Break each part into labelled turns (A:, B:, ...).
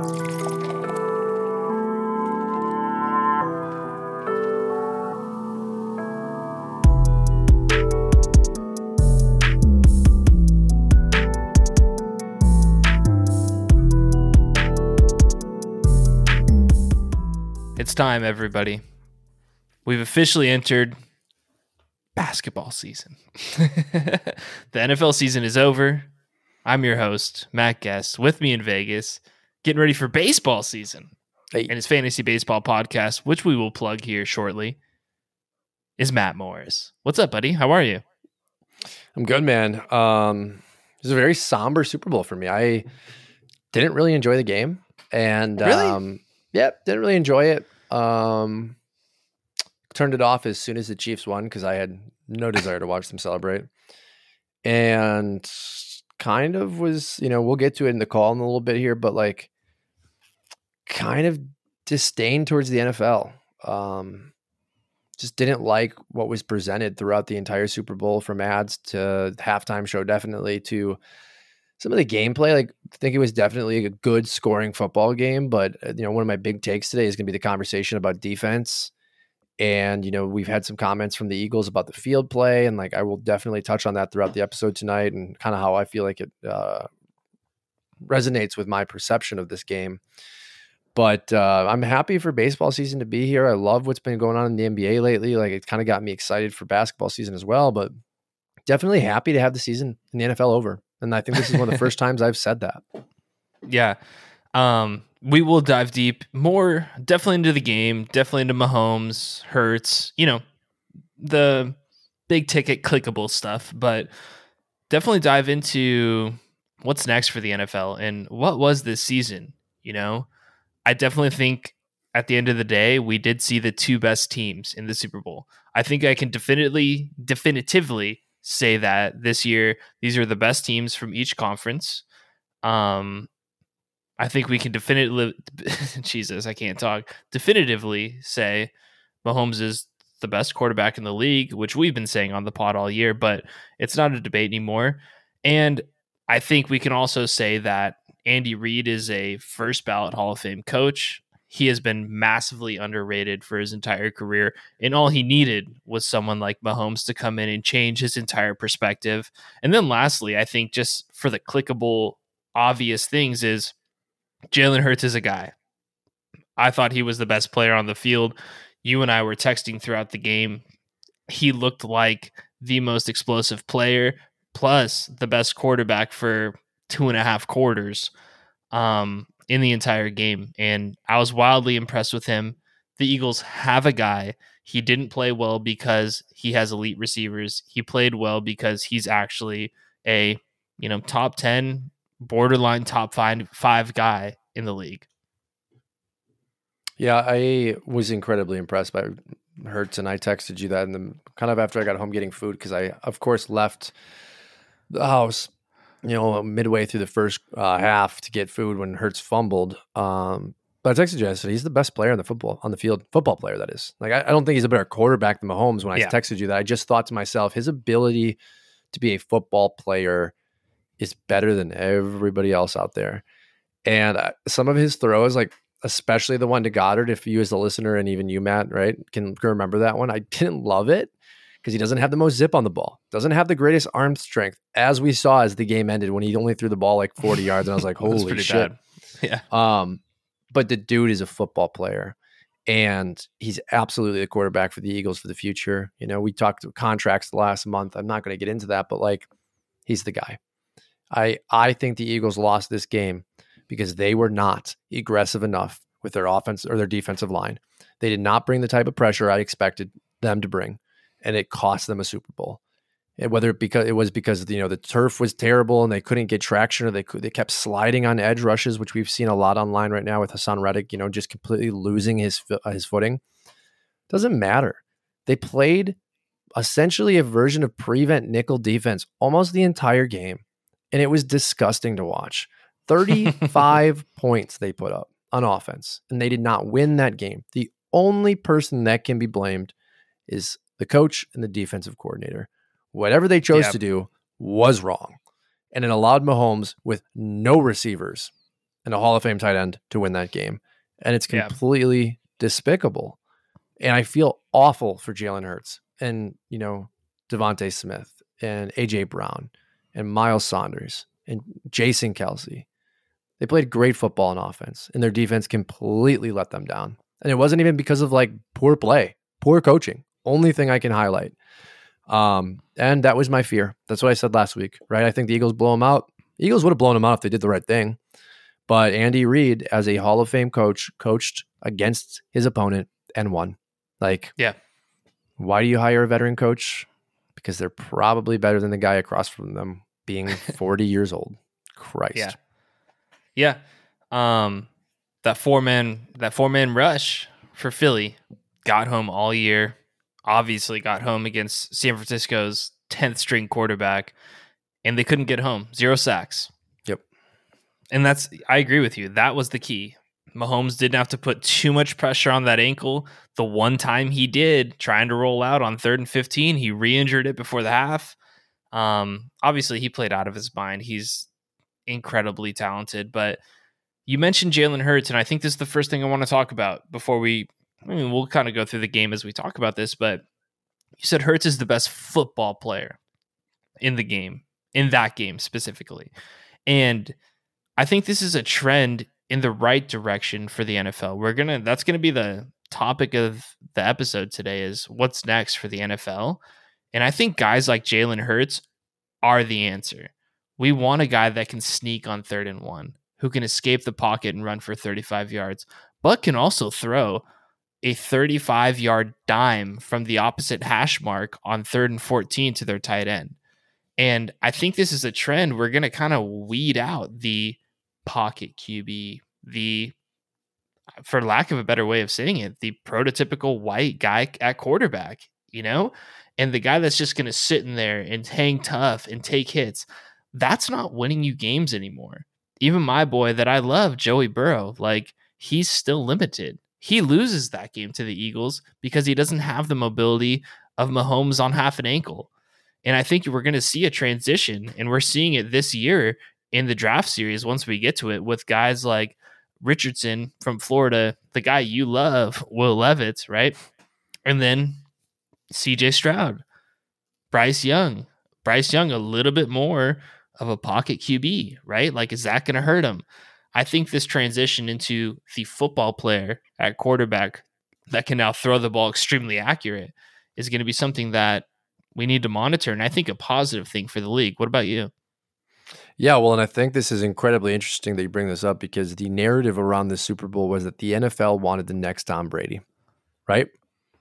A: It's time, everybody. We've officially entered basketball season. the NFL season is over. I'm your host, Matt Guest, with me in Vegas, getting ready for baseball season.
B: Hey.
A: And his fantasy baseball podcast, which we will plug here shortly, is Matt Morris. What's up, buddy? How are you?
B: I'm good, man. Um, it was a very somber Super Bowl for me. I didn't really enjoy the game, and
A: Really?
B: um, yeah, didn't really enjoy it. Um, turned it off as soon as the Chiefs won because I had no desire to watch them celebrate, and kind of was, you know, we'll get to it in the call in a little bit here, but like, kind of disdain towards the NFL. Um, just didn't like what was presented throughout the entire Super Bowl from ads to halftime show, definitely to some of the gameplay. Like, I think it was definitely a good scoring football game. But, uh, you know, one of my big takes today is going to be the conversation about defense. And, you know, we've had some comments from the Eagles about the field play. And, like, I will definitely touch on that throughout the episode tonight and kind of how I feel like it uh, resonates with my perception of this game. But uh, I'm happy for baseball season to be here. I love what's been going on in the NBA lately. Like it kind of got me excited for basketball season as well. But definitely happy to have the season in the NFL over. And I think this is one of the first times I've said that.
A: Yeah. Um, we will dive deep more, definitely into the game, definitely into Mahomes, Hurts, you know, the big ticket clickable stuff, but definitely dive into what's next for the NFL and what was this season, you know? I definitely think at the end of the day, we did see the two best teams in the Super Bowl. I think I can definitively definitively say that this year these are the best teams from each conference. Um I think we can definitively Jesus, I can't talk. Definitively say Mahomes is the best quarterback in the league, which we've been saying on the pod all year, but it's not a debate anymore. And I think we can also say that Andy Reid is a first ballot Hall of Fame coach. He has been massively underrated for his entire career, and all he needed was someone like Mahomes to come in and change his entire perspective. And then, lastly, I think just for the clickable, obvious things is Jalen Hurts is a guy. I thought he was the best player on the field. You and I were texting throughout the game. He looked like the most explosive player, plus the best quarterback for two and a half quarters um, in the entire game. And I was wildly impressed with him. The Eagles have a guy. He didn't play well because he has elite receivers. He played well because he's actually a you know top ten, borderline top five five guy in the league.
B: Yeah, I was incredibly impressed by Hurts, and I texted you that and the kind of after I got home getting food because I, of course, left the house, you know, midway through the first uh, half to get food when Hurts fumbled. Um, but I texted you. I said he's the best player on the football on the field, football player that is. Like I, I don't think he's a better quarterback than Mahomes. When I
A: Yeah.
B: texted you that, I just thought to myself, his ability to be a football player is better than everybody else out there. And uh, some of his throws, like especially the one to Goedert, if you as a listener and even you, Matt, right, can, can remember that one, I didn't love it because he doesn't have the most zip on the ball, doesn't have the greatest arm strength, as we saw as the game ended when he only threw the ball like 40 yards. And I was like, holy
A: pretty
B: shit.
A: bad. Yeah.
B: Um, but the dude is a football player. And he's absolutely the quarterback for the Eagles for the future. You know, we talked contracts the last month. I'm not going to get into that, but like, he's the guy. I I think the Eagles lost this game because they were not aggressive enough with their offense or their defensive line. They did not bring the type of pressure I expected them to bring, and it cost them a Super Bowl. And whether it because it was because you know the turf was terrible and they couldn't get traction, or they could, they kept sliding on edge rushes, which we've seen a lot online right now with Haason Reddick. You know, just completely losing his his footing. Doesn't matter. They played essentially a version of prevent nickel defense almost the entire game, and it was disgusting to watch. 35 points they put up on offense, and they did not win that game. The only person that can be blamed is the coach and the defensive coordinator. Whatever they chose
A: Yep.
B: to do was wrong. And it allowed Mahomes with no receivers and a Hall of Fame tight end to win that game. And it's completely despicable. And I feel awful for Jalen Hurts and, you know, DeVonta Smith and AJ Brown and Miles Sanders and Jason Kelce. They played great football and offense, and their defense completely let them down. And it wasn't even because of like poor play, poor coaching. Only thing I can highlight. Um, and that was my fear. That's what I said last week, right? I think the Eagles blow them out. Eagles would have blown them out if they did the right thing. But Andy Reid, as a Hall of Fame coach, coached against his opponent and won. Like,
A: Yeah.
B: Why do you hire a veteran coach? Because they're probably better than the guy across from them, being 40 years old. Christ.
A: Yeah. Yeah. Um that four man that four man rush for Philly got home all year. Obviously got home against San Francisco's 10th string quarterback and they couldn't get home. Zero sacks.
B: Yep.
A: And that's I agree with you. That was the key. Mahomes didn't have to put too much pressure on that ankle. The one time he did, trying to roll out on third and 15, he re injured it before the half. Um, obviously, he played out of his mind. He's incredibly talented. But you mentioned Jalen Hurts, and I think this is the first thing I want to talk about before we. I mean, we'll kind of go through the game as we talk about this, but you said Hurts is the best football player in the game, in that game specifically. And I think this is a trend in the right direction for the NFL. We're going to, that's going to be the topic of the episode today is what's next for the NFL. And I think guys like Jalen Hurts are the answer. We want a guy that can sneak on third and one, who can escape the pocket and run for 35 yards, but can also throw a 35 yard dime from the opposite hash mark on third and 14 to their tight end. And I think this is a trend. We're going to kind of weed out the pocket QB, the, for lack of a better way of saying it, the prototypical white guy at quarterback, you know? And the guy that's just going to sit in there and hang tough and take hits. That's not winning you games anymore. Even my boy that I love, Joey Burrow, like he's still limited. He loses that game to the Eagles because he doesn't have the mobility of Mahomes on half an ankle. And I think we're going to see a transition, and we're seeing it this year in the draft series once we get to it with guys like Richardson from Florida, the guy you love, Will Levis, right? And then CJ Stroud, Bryce Young. Bryce Young, a little bit more of a pocket QB, right? Like, is that going to hurt him? I think this transition into the football player at quarterback that can now throw the ball extremely accurate is going to be something that we need to monitor. And I think a positive thing for the league. What about you?
B: Yeah, well, and I think this is incredibly interesting that you bring this up because the narrative around this Super Bowl was that the NFL wanted the next Tom Brady, right?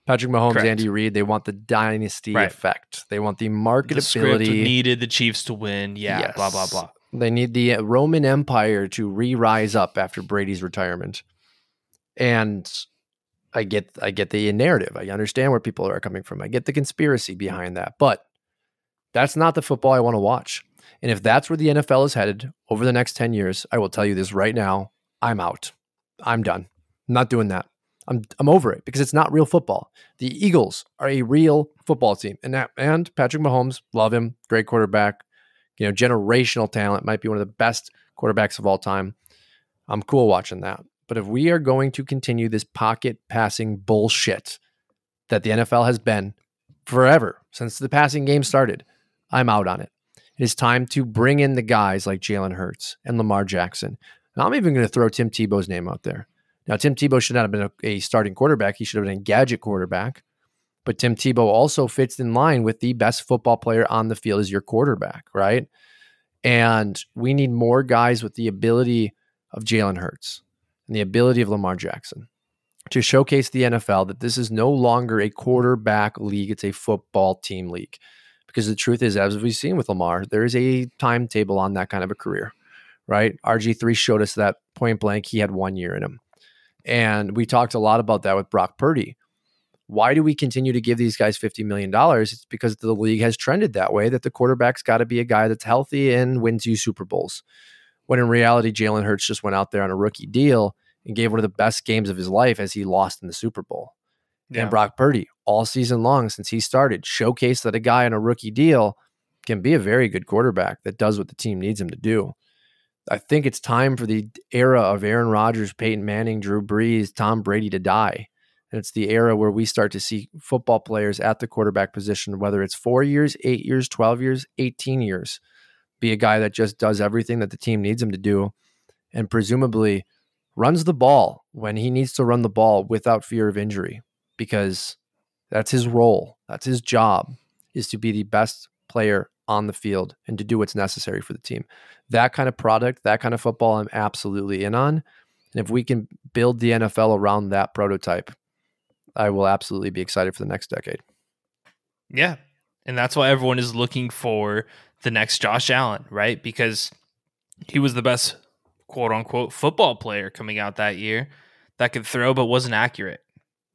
B: Patrick Mahomes,
A: Correct.
B: Andy Reid, they want the dynasty
A: Right.
B: effect. They want the
A: The
B: marketability.
A: needed the Chiefs to win. Yeah, blah, blah, blah.
B: They need the uh, Roman Empire to re-rise up after Brady's retirement. And I get I get the narrative. I understand where people are coming from. I get the conspiracy behind that. But that's not the football I want to watch. And if that's where the NFL is headed over the next 10 years, I will tell you this right now, I'm out. I'm done. I'm not doing that. I'm I'm over it because it's not real football. The Eagles are a real football team. And that, and Patrick Mahomes, love him, great quarterback, you know, generational talent, might be one of the best quarterbacks of all time. I'm cool watching that. But if we are going to continue this pocket passing bullshit that the NFL has been forever since the passing game started, I'm out on it. It is time to bring in the guys like Jalen Hurts and Lamar Jackson. And I'm even going to throw Tim Tebow's name out there. Now, Tim Tebow should not have been a, a starting quarterback. He should have been a gadget quarterback. But Tim Tebow also fits in line with the best football player on the field as your quarterback, right? And we need more guys with the ability of Jalen Hurts and the ability of Lamar Jackson to showcase the NFL that this is no longer a quarterback league, it's a football team league. Because the truth is, as we've seen with Lamar, there is a timetable on that kind of a career, right? RG3 showed us that point blank, he had one year in him. And we talked a lot about that with Brock Purdy. Why do we continue to give these guys $50 million? It's because the league has trended that way that the quarterback's got to be a guy that's healthy and wins you Super Bowls. When in reality, Jalen Hurts just went out there on a rookie deal and gave one of the best games of his life as he lost in the Super Bowl. And Brock Purdy, all season long since he started, showcased that a guy on a rookie deal can be a very good quarterback that does what the team needs him to do. I think it's time for the era of Aaron Rodgers, Peyton Manning, Drew Brees, Tom Brady to die. And it's the era where we start to see football players at the quarterback position, whether it's four years, eight years, 12 years, 18 years, be a guy that just does everything that the team needs him to do and presumably runs the ball when he needs to run the ball without fear of injury because that's his role. That's his job is to be the best player on the field and to do what's necessary for the team. That kind of product, that kind of football, I'm absolutely in on. And if we can build the NFL around that prototype, I will absolutely be excited for the next decade.
A: Yeah. And that's why everyone is looking for the next Josh Allen, right? Because he was the best quote unquote football player coming out that year that could throw but wasn't accurate.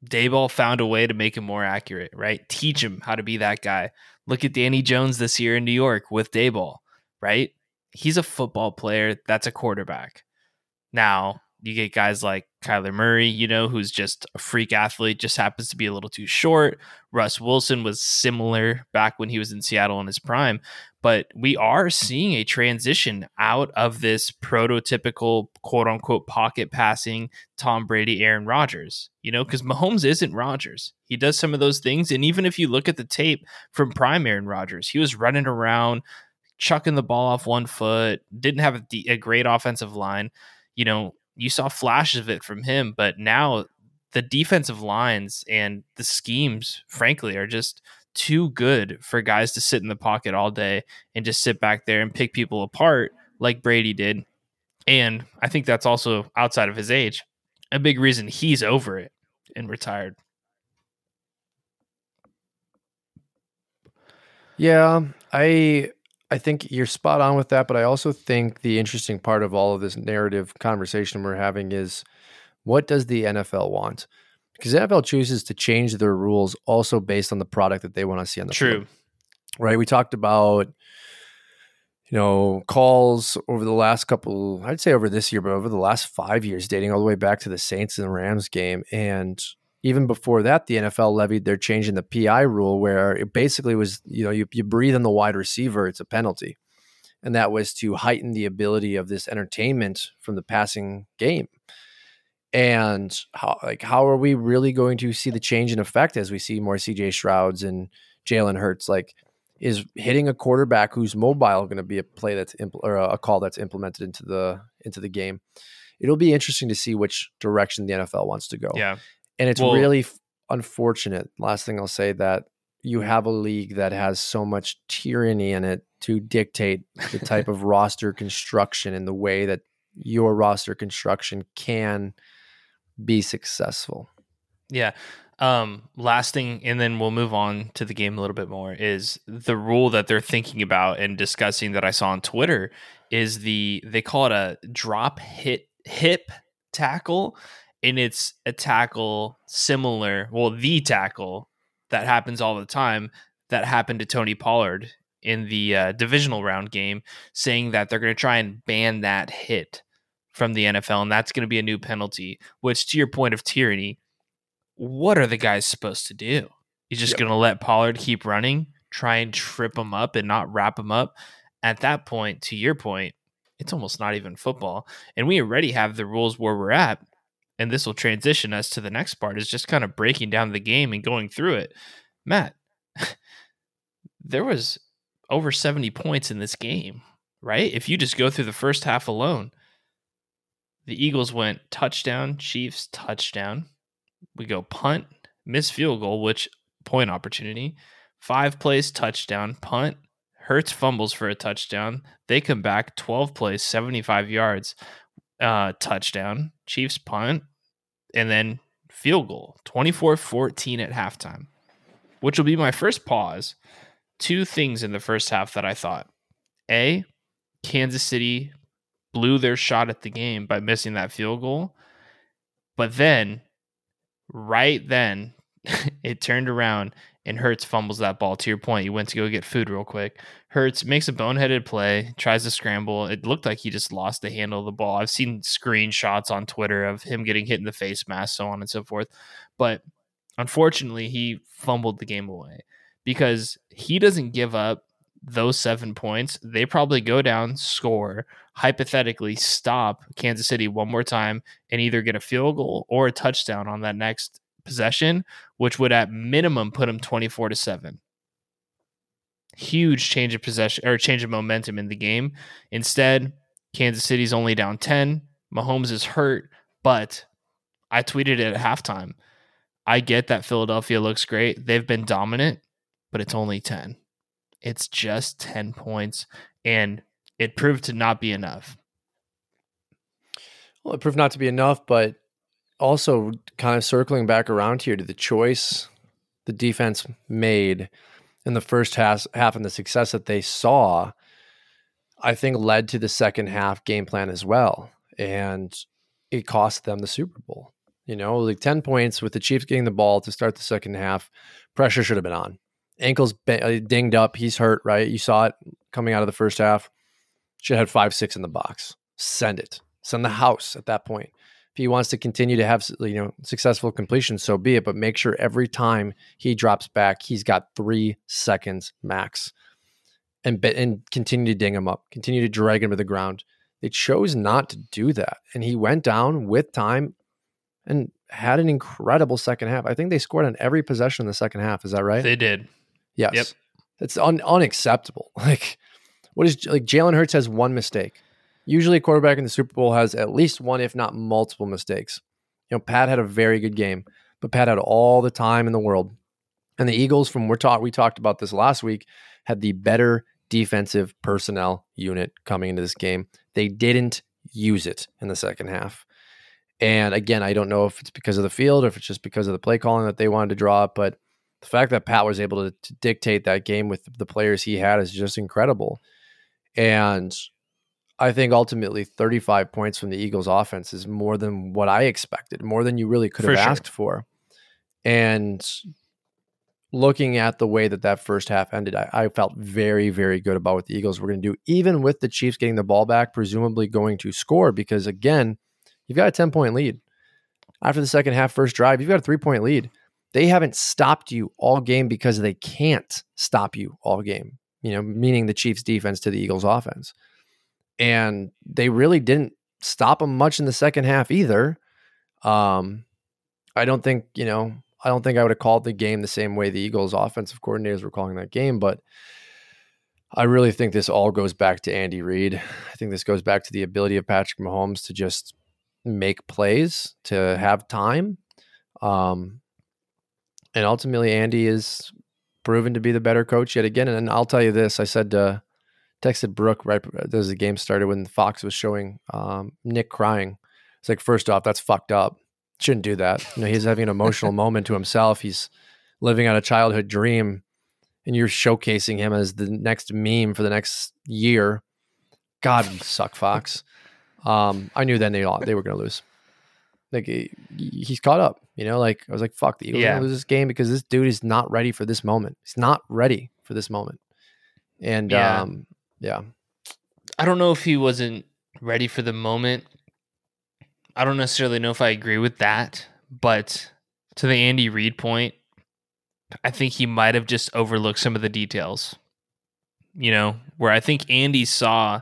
A: Daboll found a way to make him more accurate, right? Teach him how to be that guy. Look at Danny Jones this year in New York with Daboll, right? He's a football player that's a quarterback. Now, you get guys like Kyler Murray, you know, who's just a freak athlete, just happens to be a little too short. Russ Wilson was similar back when he was in Seattle in his prime, but we are seeing a transition out of this prototypical quote unquote pocket passing Tom Brady, Aaron Rodgers, you know, because Mahomes isn't Rodgers. He does some of those things. And even if you look at the tape from prime Aaron Rodgers, he was running around, chucking the ball off one foot, didn't have a, a great offensive line. You know, you saw flashes of it from him, but now the defensive lines and the schemes, frankly, are just too good for guys to sit in the pocket all day and just sit back there and pick people apart like Brady did. And I think that's also outside of his age, a big reason he's over it and retired.
B: Yeah, I I think you're spot on with that, but I also think the interesting part of all of this narrative conversation we're having is what does the NFL want? Because the NFL chooses to change their rules also based on the product that they want to see on the
A: True.
B: field. Right? We talked about you know, calls over the last couple, I'd say over this year, but over the last five years, dating all the way back to the Saints and Rams game. And even before that, the NFL levied their change in the PI rule where it basically was, you know, you, you breathe on the wide receiver, it's a penalty. And that was to heighten the ability of this entertainment from the passing game. And how like how are we really going to see the change in effect as we see more CJ Strouds and Jalen Hurts? Like, is hitting a quarterback who's mobile going to be a play that's impl- or a call that's implemented into the into the game? It'll be interesting to see which direction the NFL wants to go.
A: Yeah.
B: And it's
A: Well-
B: really f- unfortunate. Last thing I'll say that you have a league that has so much tyranny in it to dictate the type of roster construction and the way that your roster construction can be successful.
A: Yeah. Um, last thing, and then we'll move on to the game a little bit more. Is the rule that they're thinking about and discussing that I saw on Twitter is the they call it a drop hit hip tackle, and it's a tackle similar, well, the tackle that happens all the time that happened to Tony Pollard in the uh, divisional round game, saying that they're going to try and ban that hit from the NFL, and that's going to be a new penalty. Which, to your point of tyranny, what are the guys supposed to do? You're just
B: Yep.
A: going to let Pollard keep running, try and trip him up and not wrap him up. At that point, to your point, it's almost not even football. And we already have the rules where we're at. And this will transition us to the next part is just kind of breaking down the game and going through it. Matt, there was over 70 points in this game, right? If you just go through the first half alone, the Eagles went touchdown, Chiefs touchdown. We go punt, miss field goal, which point opportunity, five plays touchdown, punt, Hurts fumbles for a touchdown. They come back 12 plays, 75 yards, uh, touchdown, Chiefs punt, and then field goal, 24 14 at halftime, which will be my first pause. Two things in the first half that I thought A, Kansas City blew their shot at the game by missing that field goal. But then, right then, it turned around and Hurts fumbles that ball. To your point, you went to go get food real quick. Hurts makes a boneheaded play, tries to scramble. It looked like he just lost the handle of the ball. I've seen screenshots on Twitter of him getting hit in the face mask, so on and so forth. But unfortunately, he fumbled the game away because he doesn't give up those seven points, they probably go down, score, hypothetically stop Kansas City one more time and either get a field goal or a touchdown on that next possession, which would at minimum put them 24 to 7. Huge change of possession or change of momentum in the game. Instead, Kansas City's only down 10. Mahomes is hurt, but I tweeted it at halftime. I get that Philadelphia looks great. They've been dominant, but it's only 10. It's just 10 points, and it proved to not be enough.
B: Well, it proved not to be enough, but also kind of circling back around here to the choice the defense made in the first half, half and the success that they saw, I think led to the second half game plan as well. And it cost them the Super Bowl. You know, like 10 points with the Chiefs getting the ball to start the second half. Pressure should have been on ankle's uh, dinged up. He's hurt, right? You saw it coming out of the first half. Should have had five, six in the box. Send it. Send the house at that point. If he wants to continue to have you know successful completion, so be it. But make sure every time he drops back, he's got three seconds max, and and continue to ding him up, continue to drag him to the ground. They chose not to do that, and he went down with time, and had an incredible second half. I think they scored on every possession in the second half. Is that right?
A: They did.
B: Yes. Yep. It's un- unacceptable. Like, what is like Jalen Hurts has one mistake. Usually, a quarterback in the Super Bowl has at least one, if not multiple mistakes. You know, Pat had a very good game, but Pat had all the time in the world. And the Eagles, from we're taught, we talked about this last week, had the better defensive personnel unit coming into this game. They didn't use it in the second half. And again, I don't know if it's because of the field or if it's just because of the play calling that they wanted to draw but the fact that Pat was able to, to dictate that game with the players he had is just incredible. And I think ultimately 35 points from the Eagles offense is more than what I expected, more than you really could have for asked for. And looking at the way that that first half ended, I, I felt very, very good about what the Eagles were going to do, even with the Chiefs getting the ball back, presumably going to score, because again, you've got a 10 point lead. After the second half, first drive, you've got a three point lead they haven't stopped you all game because they can't stop you all game, you know, meaning the Chiefs defense to the Eagles offense. And they really didn't stop them much in the second half either. Um, I don't think, you know, I don't think I would have called the game the same way the Eagles offensive coordinators were calling that game, but I really think this all goes back to Andy Reid. I think this goes back to the ability of Patrick Mahomes to just make plays, to have time. Um, and ultimately Andy is proven to be the better coach yet again. And I'll tell you this: I said, uh, texted Brooke right as the game started when Fox was showing um, Nick crying. It's like, first off, that's fucked up. Shouldn't do that. You know, he's having an emotional moment to himself. He's living out a childhood dream, and you're showcasing him as the next meme for the next year. God, suck, Fox. Um, I knew then they they were going to lose. Like he's caught up. You know, like I was like, fuck, the Eagles yeah. lose this game because this dude is not ready for this moment. He's not ready for this moment. And yeah. um, yeah.
A: I don't know if he wasn't ready for the moment. I don't necessarily know if I agree with that, but to the Andy Reid point, I think he might have just overlooked some of the details. You know, where I think Andy saw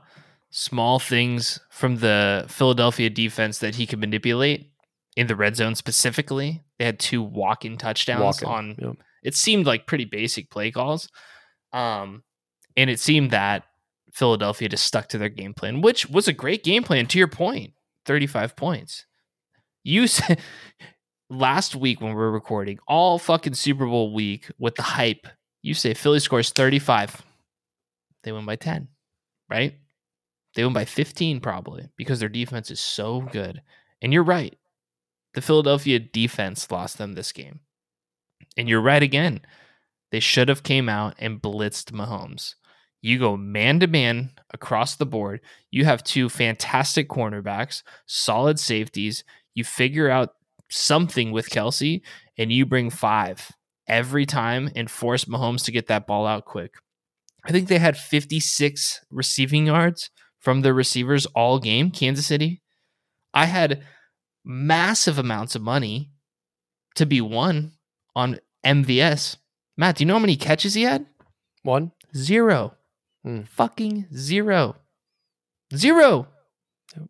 A: small things from the Philadelphia defense that he could manipulate in the red zone specifically. They had two walk-in touchdowns walk-in. on yep. it seemed like pretty basic play calls. Um and it seemed that Philadelphia just stuck to their game plan, which was a great game plan to your 35 points. You said last week when we were recording, all fucking Super Bowl week with the hype, you say Philly scores 35. They win by 10, right? They win by 15 probably because their defense is so good. And you're right. The Philadelphia defense lost them this game. And you're right again. They should have came out and blitzed Mahomes. You go man to man across the board. You have two fantastic cornerbacks, solid safeties. You figure out something with Kelce, and you bring five every time and force Mahomes to get that ball out quick. I think they had 56 receiving yards from the receivers all game, Kansas City. I had massive amounts of money to be won on MVS. Matt, do you know how many catches he had?
B: One.
A: Zero.
B: Mm.
A: Fucking zero. Zero.
B: Yep.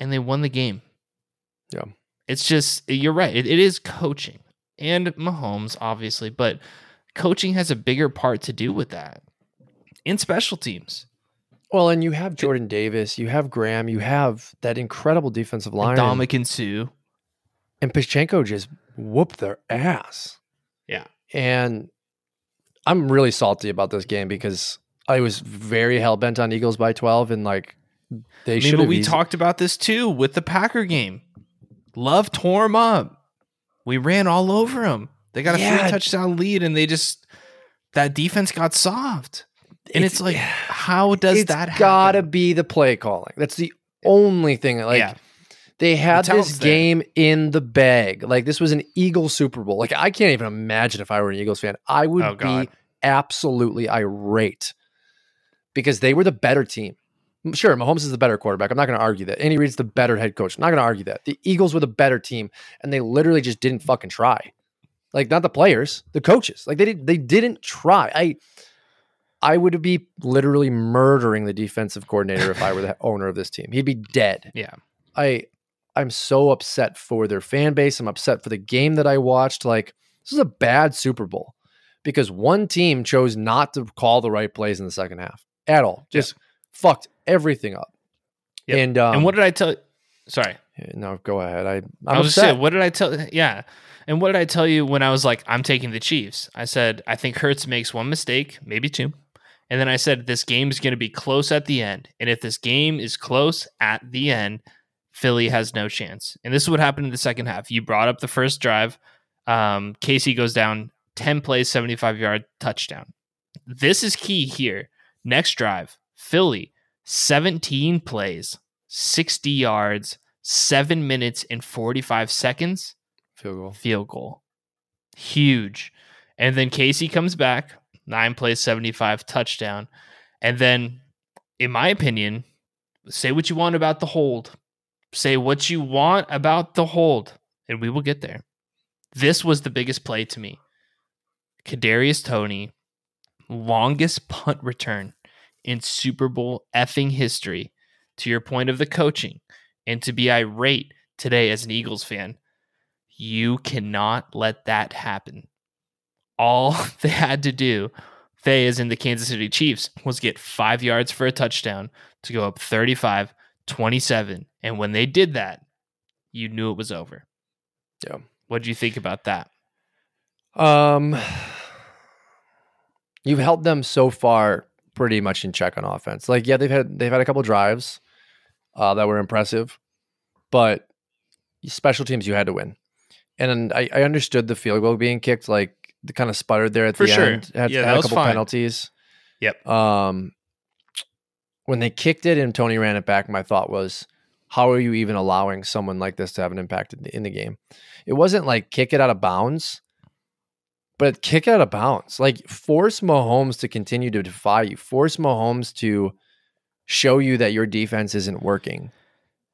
A: And they won the game.
B: Yeah.
A: It's just, you're right. It, it is coaching and Mahomes, obviously, but coaching has a bigger part to do with that in special teams.
B: Well, and you have Jordan Davis, you have Graham, you have that incredible defensive line.
A: Ndamukong Suh. and
B: Pacheco just whooped their ass.
A: Yeah.
B: And I'm really salty about this game because I was very hell bent on Eagles by 12 and like they
A: I mean,
B: should
A: but we
B: easy-
A: talked about this too with the Packer game. Love tore him up. We ran all over him. They got a
B: Yeah.
A: three touchdown lead, and they just that defense got soft. And it's, like, how does
B: it's
A: that
B: gotta be the play calling. That's the only thing. Like
A: yeah,
B: they had
A: The
B: this
A: talent's there.
B: game in the bag. Like this was an Eagles Super Bowl. Like I can't even imagine if I were an Eagles fan. I would
A: Oh,
B: be absolutely irate because they were the better team. Sure, Mahomes is the better quarterback. I'm not going to argue that. Andy Reid's the better head coach. I'm not going to argue that. The Eagles were the better team, and they literally just didn't fucking try. Like not the players, the coaches. Like they did. They didn't try. I. I would be literally murdering the defensive coordinator if I were the owner of this team. He'd be dead.
A: yeah.
B: I I'm so upset for their fan base. I'm upset for the game that I watched. Like this is a bad Super Bowl because one team chose not to call the right plays in the second half at all. Just fucked everything up.
A: Yep.
B: And um,
A: and what did I tell? Sorry,
B: No, go ahead. I I'm
A: i was just
B: upset.
A: saying. What did I tell? Yeah, and what did I tell you when I was like, I'm taking the Chiefs? I said I think Hurts makes one mistake, maybe two, and then I said this game is going to be close at the end, and if this game is close at the end, Philly has no chance. And this is what happened in the second half. You brought up the first drive. Um, KC goes down 10 plays, 75 yard touchdown. This is key here. Next drive, Philly, 17 plays, 60 yards, seven minutes and 45 seconds,
B: field goal.
A: field goal. Huge. And then KC comes back, nine plays, 75 touchdown. And then, in my opinion, say what you want about the hold. Say what you want about the hold, and we will get there. This was the biggest play to me. Kadarius Toney, longest punt return in Super Bowl effing history. To your point of the coaching, and to be irate today as an Eagles fan, you cannot let that happen. All they had to do, they as in the Kansas City Chiefs, was get five yards for a touchdown to go up 35 27. And when they did that, you knew it was over.
B: Yeah.
A: What do you think about that?
B: Um, you've held them so far pretty much in check on offense. Like, yeah, they've had they've had a couple drives uh, that were impressive, but special teams you had to win. And I, I understood the field goal being kicked, like the kind of sputtered there at
A: For
B: the
A: sure.
B: end. Had,
A: Yeah,
B: had
A: that
B: a
A: was
B: couple
A: fine.
B: penalties.
A: Yep.
B: Um, when they kicked it and Toney ran it back, my thought was, how are you even allowing someone like this to have an impact in the, in the game? It wasn't like kick it out of bounds, but kick out of bounds. Like force Mahomes to continue to defy you. Force Mahomes to show you that your defense isn't working.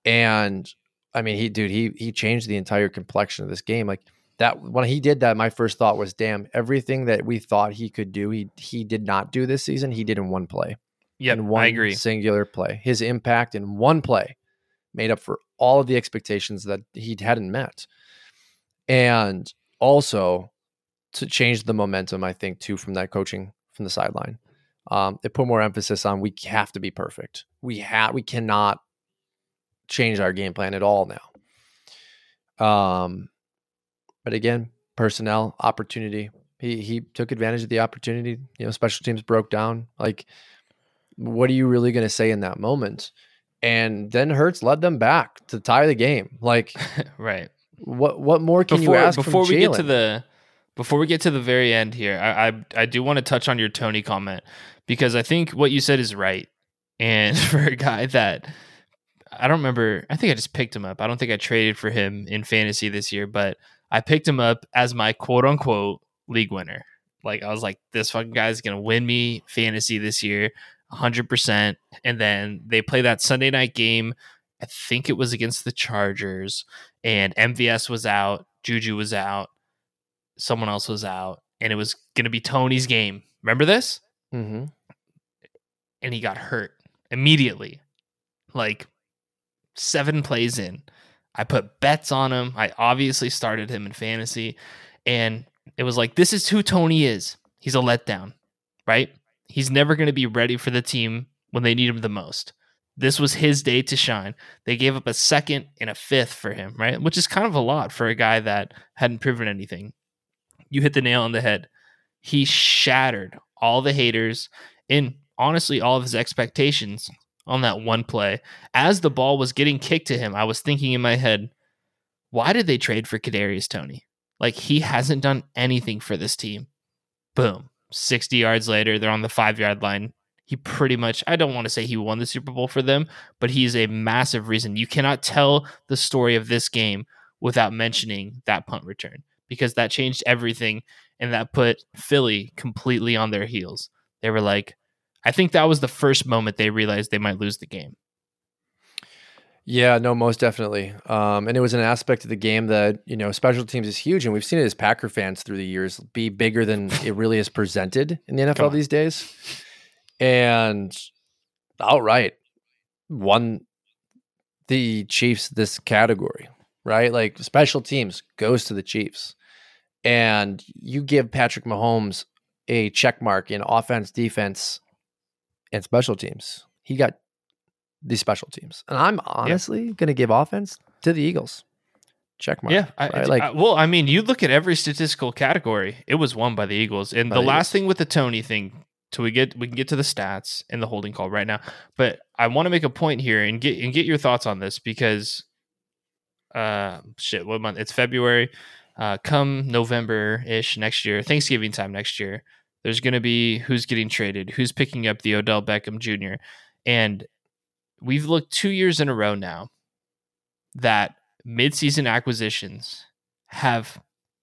B: And I mean, he, dude, he he changed the entire complexion of this game. Like that when he did that, my first thought was, damn, everything that we thought he could do, he he did not do this season. He did in one play
A: Yeah,
B: in one
A: I agree.
B: singular play. His impact in one play made up for all of the expectations that he hadn't met. And also to change the momentum, I think, too, from that coaching from the sideline. Um, it put more emphasis on we have to be perfect. We have we cannot change our game plan at all now. Um, but again, personnel opportunity. He he took advantage of the opportunity. You know, special teams broke down. Like, what are you really going to say in that moment? And then Hurts led them back to tie the game. Like,
A: right.
B: what what more can
A: before
B: you ask
A: before we get to the before we get to the very end here, I, I I do want to touch on your Toney comment because I think what you said is right. And for a guy that I don't remember, I think I just picked him up. I don't think I traded for him in fantasy this year, but I picked him up as my quote unquote league winner. Like I was like, this fucking guy's gonna win me fantasy this year, hundred percent. And then they play that Sunday night game. I think it was against the Chargers, and MVS was out, Juju was out, someone else was out, and it was gonna be Toney's game. Remember this?
B: Mhm.
A: and he got hurt immediately. Like seven plays in. I put bets on him. I obviously started him in fantasy. And it was like, this is who Toney is. He's a letdown, right? He's never going to be ready for the team when they need him the most. This was his day to shine. They gave up a second and a fifth for him, right? Which is kind of a lot for a guy that hadn't proven anything. You hit the nail on the head. He shattered all the haters and honestly all of his expectations on that one play. As the ball was getting kicked to him, I was thinking in my head, why did they trade for Kadarius Toney? Like he hasn't done anything for this team. Boom. 60 yards later, they're on the five yard line. He pretty much, I don't want to say he won the Super Bowl for them, but he's a massive reason. You cannot tell the story of this game without mentioning that punt return because that changed everything and that put Philly completely on their heels. They were like, I think that was the first moment they realized they might lose the game.
B: Yeah, no, most definitely. Um, and it was an aspect of the game that, you know, special teams is huge. And we've seen it as Packer fans through the years be bigger than it really is presented in the NFL these days. And outright won the Chiefs this category, right? Like special teams goes to the Chiefs. And you give Patrick Mahomes a check mark in offense, defense, and special teams. He got the special teams, and I'm honestly yeah. going to give offense to the Eagles. Check mark.
A: Yeah, I, right? like I, well, I mean, you look at every statistical category; it was won by the Eagles. And the, the last Eagles. thing with the Toney thing, till we get we can get to the stats and the holding call right now. But I want to make a point here and get and get your thoughts on this because, uh, shit, what month? It's February. Uh, come November ish next year, Thanksgiving time next year, there's going to be who's getting traded, who's picking up the Odell Beckham Jr. And we've looked two years in a row now that midseason acquisitions have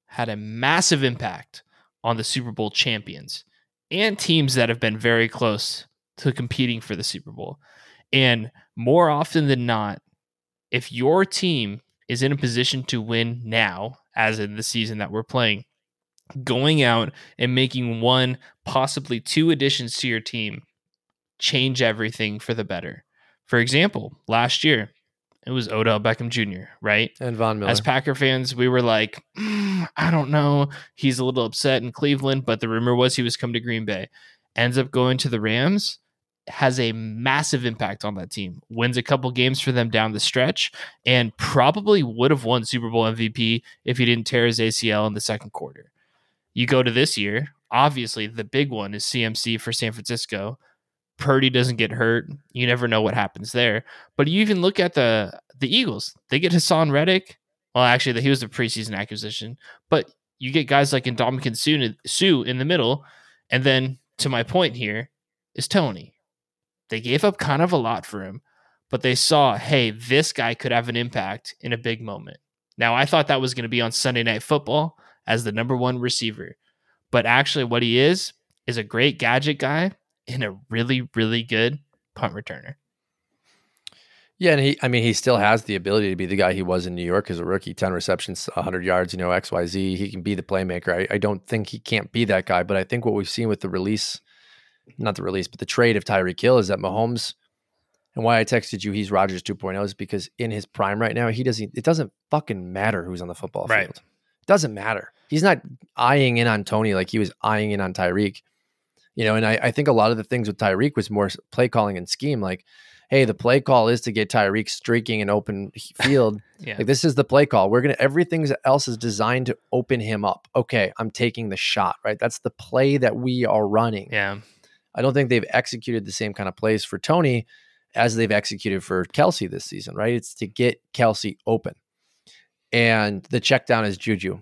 A: had a massive impact on the Super Bowl champions and teams that have been very close to competing for the Super Bowl. And more often than not, if your team is in a position to win now, as in the season that we're playing, going out and making one, possibly two additions to your team change everything for the better. For example, last year, it was Odell Beckham Jr., right?
B: And Von Miller.
A: As Packer fans, we were like, mm, I don't know. He's a little upset in Cleveland, but the rumor was he was coming to Green Bay. Ends up going to the Rams, has a massive impact on that team. Wins a couple games for them down the stretch, and probably would have won Super Bowl MVP if he didn't tear his ACL in the second quarter. You go to this year, obviously the big one is CMC for San Francisco. Purdy doesn't get hurt. You never know what happens there. But you even look at the the Eagles. They get Haason Reddick. Well, actually, he was a preseason acquisition. But you get guys like Ndamukong Suh in the middle. And then to my point here is Toney. They gave up kind of a lot for him, but they saw, hey, this guy could have an impact in a big moment. Now, I thought that was going to be on Sunday Night Football as the number one receiver. But actually, what he is is a great gadget guy and a really, really good punt returner.
B: Yeah, and he, I mean, he still has the ability to be the guy he was in New York as a rookie 10 receptions, 100 yards, you know, XYZ. He can be the playmaker. I, I don't think he can't be that guy, but I think what we've seen with the release, not the release, but the trade of Tyreek Hill is that Mahomes, and why I texted you, he's Rodgers 2.0 is because in his prime right now, he doesn't, it doesn't fucking matter who's on the football field. It doesn't matter he's not eyeing in on Toney like he was eyeing in on Tyreek. You know, and I, I think a lot of the things with Tyreek was more play calling and scheme. Like, hey, the play call is to get Tyreek streaking an open field. yeah. Like this is the play call. We're gonna everything else is designed to open him up. Okay, I'm taking the shot. Right, that's the play that we are running.
A: Yeah,
B: I don't think they've executed the same kind of plays for Toney as they've executed for Kelce this season. Right, it's to get Kelce open, and the check down is Juju.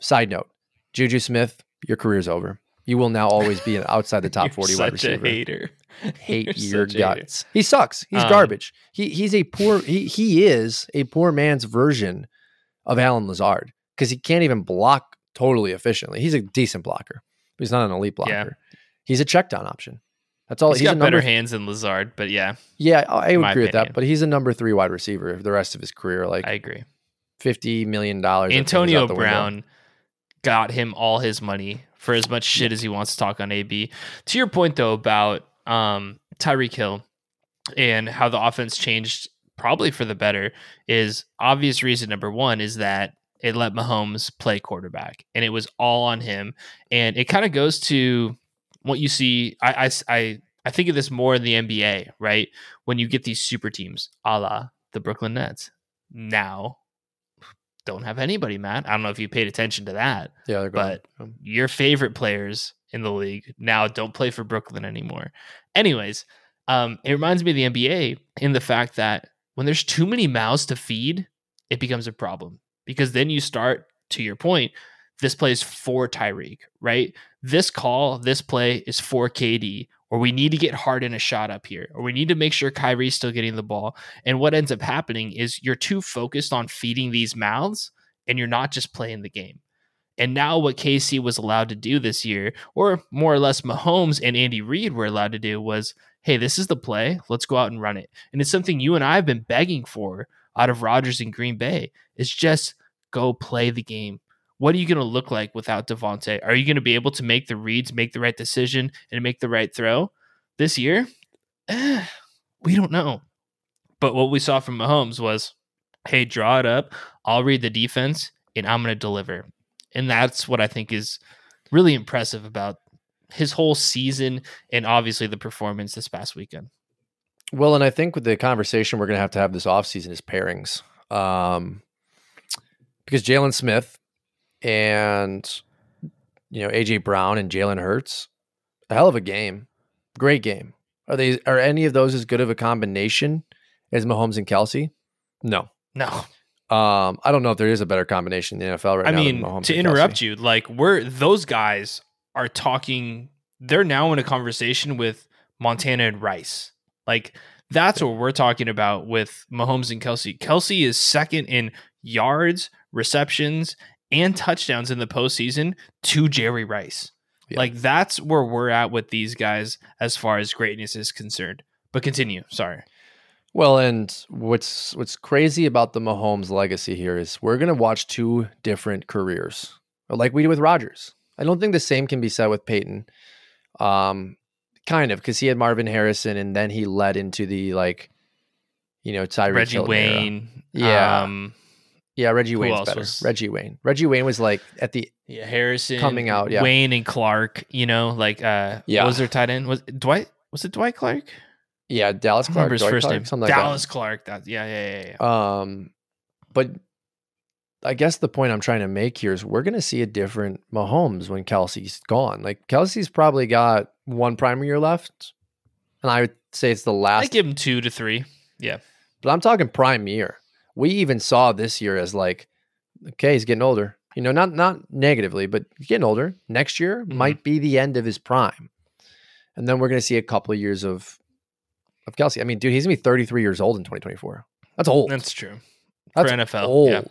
B: Side note: Juju Smith, your career's over. You will now always be an outside the top forty wide receiver.
A: hater.
B: Hate You're your guts. He sucks. He's um, garbage. He he's a poor. He he is a poor man's version of Allen Lazard because he can't even block totally efficiently. He's a decent blocker, but he's not an elite blocker. Yeah. He's a check down option. That's all.
A: he's, he's got better hands than Lazard, but yeah.
B: Yeah, I would agree opinion. with that. But he's a number three wide receiver for the rest of his career. Like
A: I agree.
B: Fifty million dollars.
A: Antonio Brown. Window got him all his money for as much shit as he wants to talk on AB. To your point though about um, Tyreek Hill and how the offense changed probably for the better is obvious reason number one is that it let Mahomes play quarterback and it was all on him. And it kind of goes to what you see. I, I, I, I think of this more in the NBA, right? When you get these super teams, a la the Brooklyn Nets. Now, don't have anybody, Matt. I don't know if you paid attention to that.
B: Yeah, they're
A: but your favorite players in the league now don't play for Brooklyn anymore. Anyways, um, it reminds me of the NBA in the fact that when there's too many mouths to feed, it becomes a problem because then you start, to your point, this plays for Tyreek, right? This call, this play is for KD, or we need to get Harden a shot up here, or we need to make sure Kyrie's still getting the ball. And what ends up happening is you're too focused on feeding these mouths and you're not just playing the game. And now what KC was allowed to do this year, or more or less Mahomes and Andy Reid were allowed to do was, hey, this is the play. Let's go out and run it. And it's something you and I have been begging for out of Rodgers and Green Bay. It's just go play the game what are you going to look like without Davante? Are you going to be able to make the reads, make the right decision, and make the right throw this year? Eh, we don't know. But what we saw from Mahomes was, hey, draw it up. I'll read the defense, and I'm going to deliver. And that's what I think is really impressive about his whole season and obviously the performance this past weekend.
B: Well, and I think with the conversation we're going to have to have this offseason is pairings. Um, because Jalen Smith and you know AJ Brown and Jalen Hurts, a hell of a game, great game. Are they are any of those as good of a combination as Mahomes and Kelce? No,
A: no.
B: Um, I don't know if there is a better combination in the NFL right
A: I
B: now.
A: I mean, to interrupt
B: Kelce.
A: you, like we're those guys are talking. They're now in a conversation with Montana and Rice. Like that's what we're talking about with Mahomes and Kelce. Kelce is second in yards, receptions, and touchdowns in the postseason to Jerry Rice. Yeah. Like that's where we're at with these guys as far as greatness is concerned. But continue. Sorry.
B: Well, and what's what's crazy about the Mahomes legacy here is we're gonna watch two different careers, like we did with Rodgers. I don't think the same can be said with Peyton. Um, kind of because he had Marvin Harrison, and then he led into the like, you know, Tyree
A: Reggie Wayne.
B: Era. Yeah. Um, yeah, Reggie Who Wayne's better. Was... Reggie Wayne. Reggie Wayne was like at the
A: yeah Harrison
B: coming out. Yeah,
A: Wayne and Clark. You know, like uh, yeah. was their tight end? Was Dwight? Was it Dwight Clark?
B: Yeah, Dallas Clark.
A: his
B: Dwight
A: first
B: Clark,
A: name.
B: Something
A: like Dallas
B: that.
A: Clark. That yeah, yeah, yeah, yeah.
B: Um, but I guess the point I'm trying to make here is we're going to see a different Mahomes when Kelce's gone. Like Kelce's probably got one prime year left, and I would say it's the last.
A: I give him two to three. Yeah,
B: but I'm talking prime year. We even saw this year as like okay, he's getting older. You know, not not negatively, but he's getting older. Next year mm-hmm. might be the end of his prime, and then we're going to see a couple of years of of Kelce. I mean, dude, he's gonna be 33 years old in 2024. That's old.
A: That's true.
B: That's
A: For NFL,
B: old.
A: Yeah.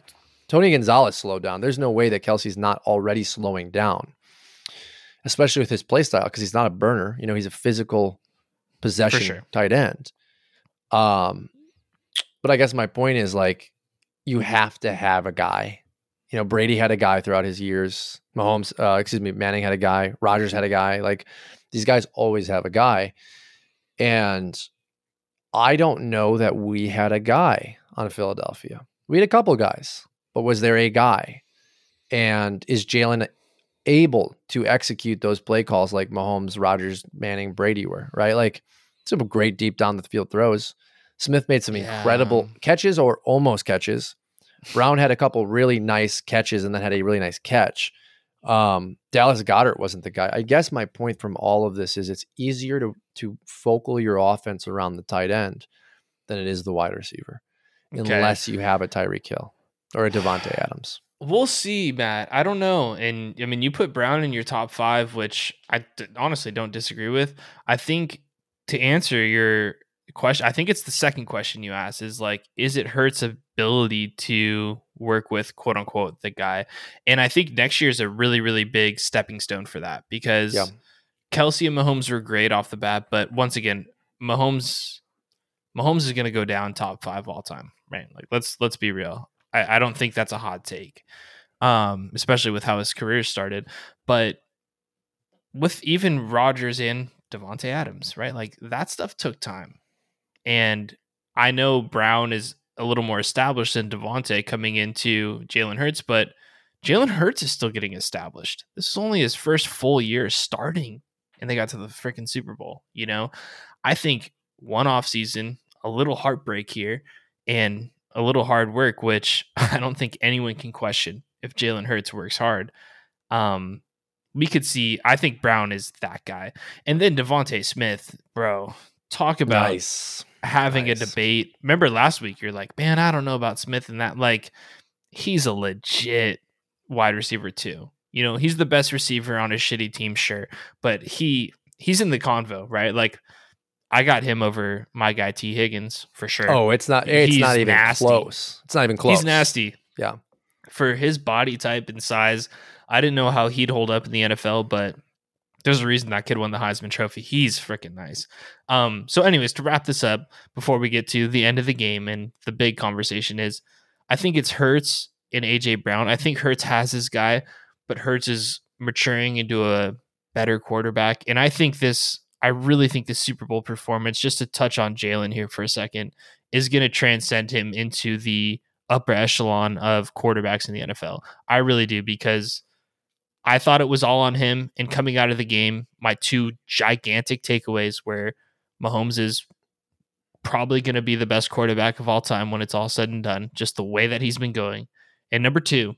B: Tony Gonzalez slowed down. There's no way that Kelce's not already slowing down, especially with his play style because he's not a burner. You know, he's a physical possession
A: sure.
B: tight end. Um, but I guess my point is like you have to have a guy. You know, Brady had a guy throughout his years. Mahomes, uh, excuse me, Manning had a guy. Rodgers had a guy. Like these guys always have a guy. And I don't know that we had a guy on Philadelphia. We had a couple guys, but was there a guy? And is Jalen able to execute those play calls like Mahomes, Rodgers, Manning, Brady were, right? Like some great deep down the field throws. Smith made some yeah. incredible catches or almost catches. Brown had a couple really nice catches and then had a really nice catch. Um, Dallas Goedert wasn't the guy. I guess my point from all of this is it's easier to to focal your offense around the tight end than it is the wide receiver, okay. unless you have a Tyreek Hill or a Davante Adams.
A: We'll see, Matt. I don't know. And I mean, you put Brown in your top five, which I d- honestly don't disagree with. I think to answer your question i think it's the second question you asked is like is it hurts ability to work with quote unquote the guy and i think next year is a really really big stepping stone for that because yeah. kelce and mahomes were great off the bat but once again mahomes mahomes is going to go down top five all time right like let's let's be real I, I don't think that's a hot take um especially with how his career started but with even Rodgers in Davante Adams, right? Like that stuff took time. And I know Brown is a little more established than Davante coming into Jalen Hurts, but Jalen Hurts is still getting established. This is only his first full year starting, and they got to the freaking Super Bowl. You know, I think one off season, a little heartbreak here, and a little hard work, which I don't think anyone can question if Jalen Hurts works hard. Um, we could see. I think Brown is that guy, and then DeVonta Smith, bro. Talk about
B: Nice.
A: Having
B: Nice.
A: a debate. Remember last week, you're like, man, I don't know about Smith and that. Like, he's a legit wide receiver too. You know, he's the best receiver on a shitty team, sure, but he he's in the convo, right? Like, I got him over my guy T Higgins for sure.
B: Oh, it's not. It's
A: He's
B: not even
A: nasty.
B: close. It's not even close.
A: he's nasty.
B: Yeah.
A: for his body type and size, I didn't know how he'd hold up in the NFL, but there's a reason that kid won the Heisman Trophy. He's freaking nice. Um, so, anyways, to wrap this up before we get to the end of the game and the big conversation is, I think it's Hurts and AJ Brown. I think Hurts has his guy, but Hurts is maturing into a better quarterback, and I think this. I really think the Super Bowl performance, just to touch on Jalen here for a second, is going to transcend him into the upper echelon of quarterbacks in the NFL. I really do because I thought it was all on him. And coming out of the game, my two gigantic takeaways were Mahomes is probably going to be the best quarterback of all time when it's all said and done, just the way that he's been going. And number two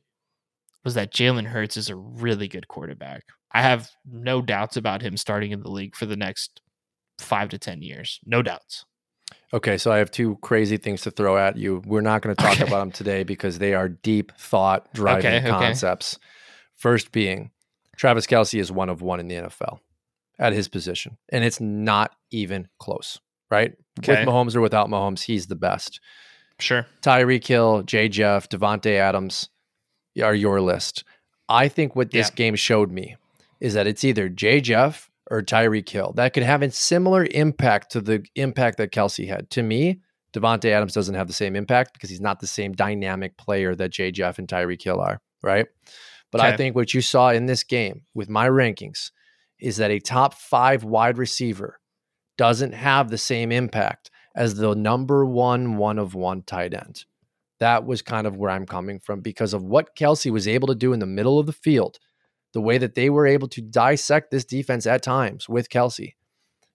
A: was that Jalen Hurts is a really good quarterback. I have no doubts about him starting in the league for the next five to 10 years. No doubts.
B: Okay, so I have two crazy things to throw at you. We're not going to talk
A: Okay.
B: about them today because they are deep thought driving
A: Okay, okay.
B: First being, Travis Kelce is one of one in the NFL at his position, and it's not even close, right?
A: Okay.
B: With Mahomes or without Mahomes, he's the best.
A: Sure.
B: Tyreek Hill, Jay Jeff, Davante Adams are your list. I think what this
A: Yeah.
B: game showed me is that it's either Jay Jeff or Tyreek Hill that could have a similar impact to the impact that Kelce had. To me, Davante Adams doesn't have the same impact because he's not the same dynamic player that Jay Jeff and Tyreek Hill are, right? But I think what you saw in this game with my rankings is that a top five wide receiver doesn't have the same impact as the number one one of one tight end. That was kind of where I'm coming from because of what Kelce was able to do in the middle of the field. The way that they were able to dissect this defense at times with Kelce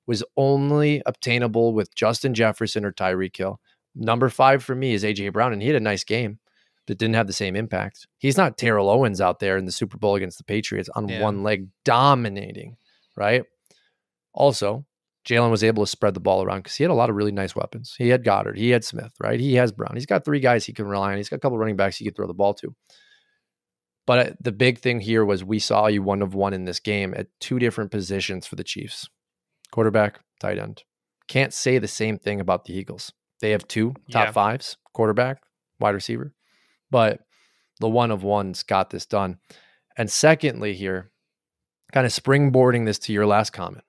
B: was only obtainable with Justin Jefferson or Tyreek Hill. Number five for me is AJ Brown, and he had a nice game, but didn't have the same impact. He's not Terrell Owens out there in the Super Bowl against the Patriots on
A: Yeah.
B: one leg dominating, right? Also, Jalen was able to spread the ball around because he had a lot of really nice weapons. He had Goedert, he had Smith, right? He has Brown. He's got three guys he can rely on. He's got a couple running backs he could throw the ball to. But uh, the big thing here was we saw you one of one in this game at two different positions for the Chiefs quarterback, tight end. Can't say the same thing about the Eagles. They have two top
A: Yeah.
B: fives quarterback, wide receiver. But the one of ones got this done. And secondly, here, kind of springboarding this to your last comment,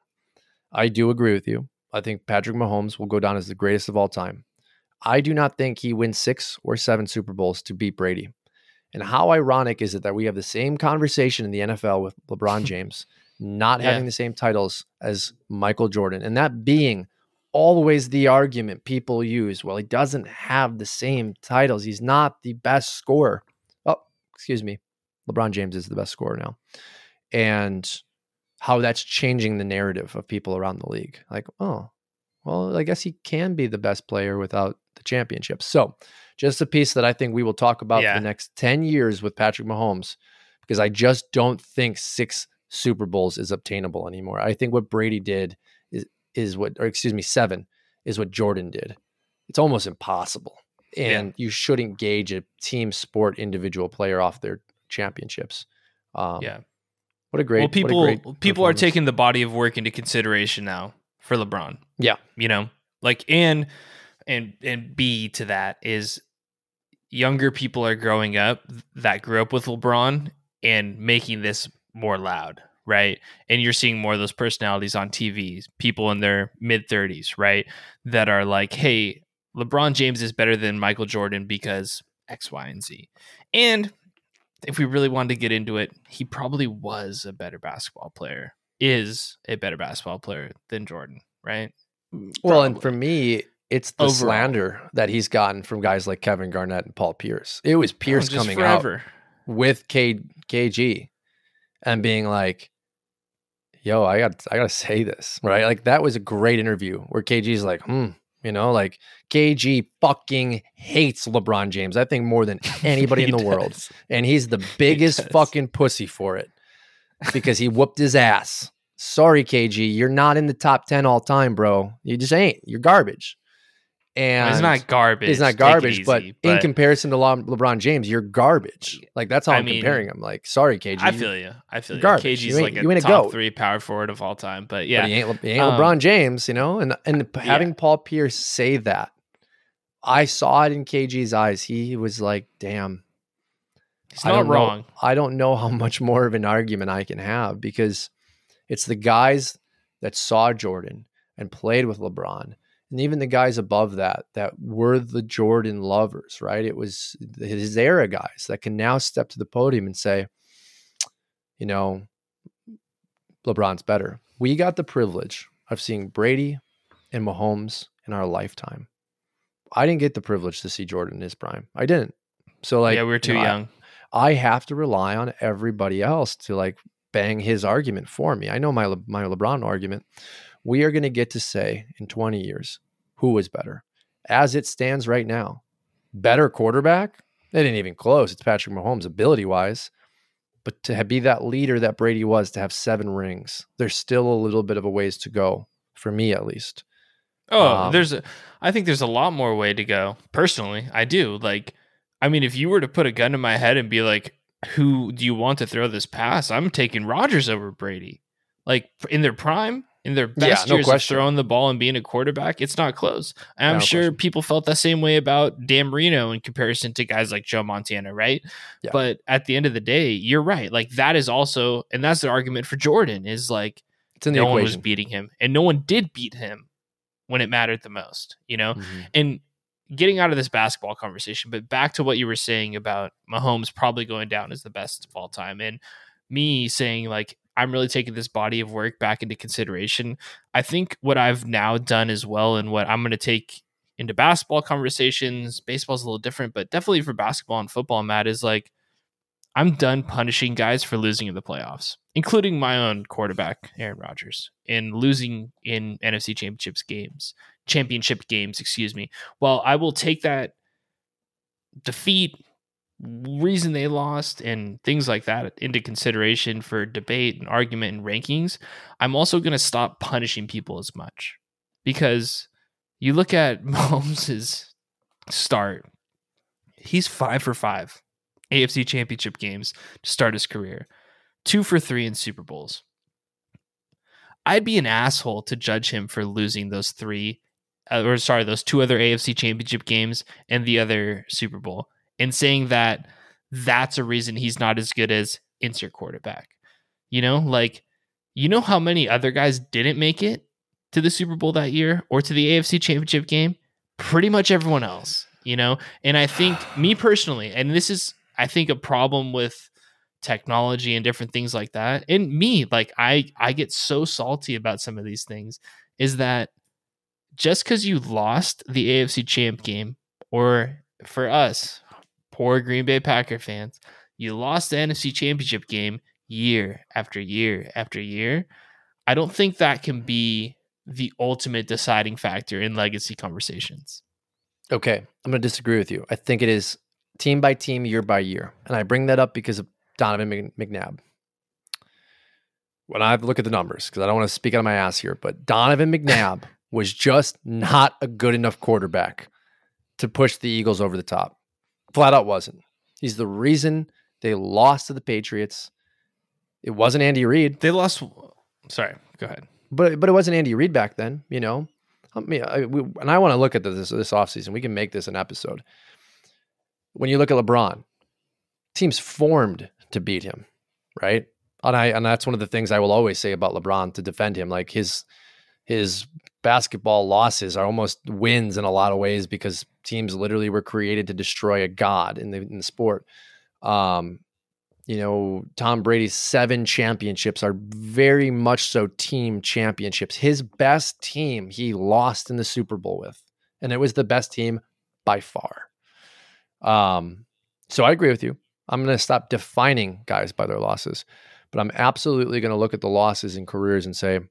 B: I do agree with you. I think Patrick Mahomes will go down as the greatest of all time. I do not think he wins six or seven Super Bowls to beat Brady. And how ironic is it that we have the same conversation in the NFL with LeBron James not
A: Yeah.
B: having the same titles as Michael Jordan, and that being always the argument people use. Well, he doesn't have the same titles. He's not the best scorer. Oh, excuse me. LeBron James is the best scorer now. And how that's changing the narrative of people around the league. Like, oh, well, I guess he can be the best player without the championship. So, just a piece that I think we will talk about
A: Yeah.
B: for the next 10 years with Patrick Mahomes, because I just don't think six Super Bowls is obtainable anymore. I think what Brady did is what, or excuse me, seven is what Jordan did. It's almost impossible.
A: Yeah.
B: And you shouldn't gauge a team sport individual player off their championships. Um,
A: Yeah.
B: What a great
A: well,
B: what a
A: people
B: great
A: people are taking the body of work into consideration now for LeBron.
B: Yeah.
A: You know, like and and and B to that is younger people are growing up that grew up with LeBron and making this more loud, right? And you're seeing more of those personalities on TVs, people in their mid 30s, right? That are like, "Hey, LeBron James is better than Michael Jordan because X, Y, and Z." And if we really wanted to get into it, he probably was a better basketball player is a better basketball player than Jordan, right?
B: Well, and for me, it's the
A: Overall.
B: slander that he's gotten from guys like Kevin Garnett and Paul Pierce. It was oh, Pierce
A: Oh,
B: coming out with K, KG and being like, "Yo, I got I got to say this." Right? Like that was a great interview where KG's like, "Hmm, you know, like KG fucking hates LeBron James. I think more than anybody in
A: He
B: the world. And he's the biggest
A: does.
B: fucking pussy for it because he whooped his ass. Sorry, KG, you're not in the top 10 all time, bro. You just ain't. You're garbage. And
A: He's not garbage.
B: It's not
A: Take it
B: garbage, but
A: easy,
B: in comparison to Le- LeBron James, you're garbage. Like that's how
A: I
B: I'm
A: mean,
B: comparing him. Like, sorry, KG.
A: I feel you. I feel you.
B: garbage.
A: KG's
B: You ain't-
A: like a
B: you
A: top
B: goat.
A: three power forward of all time. But
B: But
A: yeah,
B: he ain't, he ain't
A: Um,
B: LeBron James, you know? And and p-
A: yeah.
B: having Paul Pierce say that, I saw it in KG's eyes. He was like, damn,
A: he's
B: I
A: not
B: don't know-
A: wrong.
B: I don't know how much more of an argument I can have because it's the guys that saw Jordan and played with LeBron, and even the guys above that that were the Jordan lovers, right? It was his era guys that can now step to the podium and say, you know, LeBron's better. We got the privilege of seeing Brady and Mahomes in our lifetime. I didn't get the privilege to see Jordan in his prime. I didn't. So like
A: yeah, we were
B: you
A: too
B: know, I-
A: young.
B: I have to rely on everybody else to like bang his argument for me. I know my Le- my LeBron argument. We are going to get to say in 20 years who was better. As it stands right now, better quarterback? They didn't even close. It's Patrick Mahomes ability wise. But to be that leader that Brady was, to have seven rings, there's still a little bit of a ways to go for me at least.
A: Oh,
B: Um,
A: there's a, I think there's a lot more way to go. Personally, I do. Like, I mean, if you were to put a gun to my head and be like, "Who do you want to throw this pass?" I'm taking Rodgers over Brady. Like in their prime, in their
B: Yeah,
A: best
B: no
A: years of throwing the ball and being a quarterback, it's not close. I'm
B: No
A: sure
B: question.
A: people felt the same way about Dan Marino in comparison to guys like Joe Montana, right?
B: Yeah.
A: But at the end of the day, you're right. Like that is also, and that's the argument for Jordan is like
B: It's in the
A: no one was beating him, and no one did beat him when it mattered the most. You know,
B: Mhm.
A: and getting out of this basketball conversation, but back to what you were saying about Mahomes probably going down as the best of all time, and me saying like I'm really taking this body of work back into consideration. I think what I've now done as well, and what I'm going to take into basketball conversations, baseball's a little different, but definitely for basketball and football, Matt is like I'm done punishing guys for losing in the playoffs, including my own quarterback, Aaron Rodgers, and losing in NFC championships games, championship games, excuse me. While I will take that defeat, reason they lost, and things like that into consideration for debate and argument and rankings, I'm also going to stop punishing people as much. Because you look at Mahomes' start, he's five for five AFC championship games to start his career, two for three in Super Bowls. I'd be an asshole to judge him for losing those three, uh, or sorry, those two other AFC championship games and the other Super Bowl, and saying that that's a reason he's not as good as insert quarterback. You know, like, you know how many other guys didn't make it to the Super Bowl that year or to the AFC championship game? Pretty much everyone else, you know? And I think, me personally, and this is, I think, a problem with technology and different things like that and me like i i get so salty about some of these things is that just because you lost the afc champ game or for us poor green bay packer fans you lost the nfc championship game year after year after year i don't think that can be the ultimate deciding factor in legacy conversations
B: Okay, I'm going to disagree with you. I think it is team by team, year by year. And I bring that up because of Donovan McNabb. When I look at the numbers, because I don't want to speak out of my ass here, but Donovan McNabb was just not a good enough quarterback to push the Eagles over the top. Flat out wasn't. He's the reason they lost to the Patriots. It wasn't Andy Reid,
A: they lost sorry go ahead
B: but but it wasn't Andy Reid back then. You know, I mean, I, we, and I want to look at this this offseason. We can make this an episode. When you look at LeBron, teams formed to beat him, right? And I and that's one of the things I will always say about LeBron to defend him. Like his his basketball losses are almost wins in a lot of ways because teams literally were created to destroy a god in the in the sport. Um, you know, Tom Brady's seven championships are very much so team championships. His best team he lost in the Super Bowl with, and it was the best team by far. Um, so I agree with you. I'm going to stop defining guys by their losses, but I'm absolutely going to look at the losses in careers and say,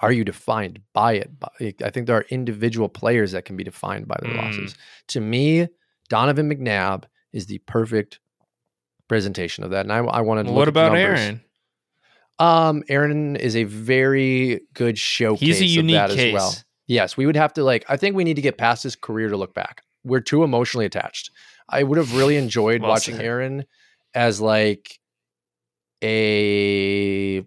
B: are you defined by it? I think there are individual players that can be defined by their mm. losses. To me, Donovan McNabb is the perfect presentation of that. And I, I wanted to
A: What about Aaron?
B: Um, Aaron is a very good showcase. He's a unique case. well. Yes, we would have to like. I think we need to get past his career to look back. We're too emotionally attached. I would have really enjoyed well watching said. Aaron as like a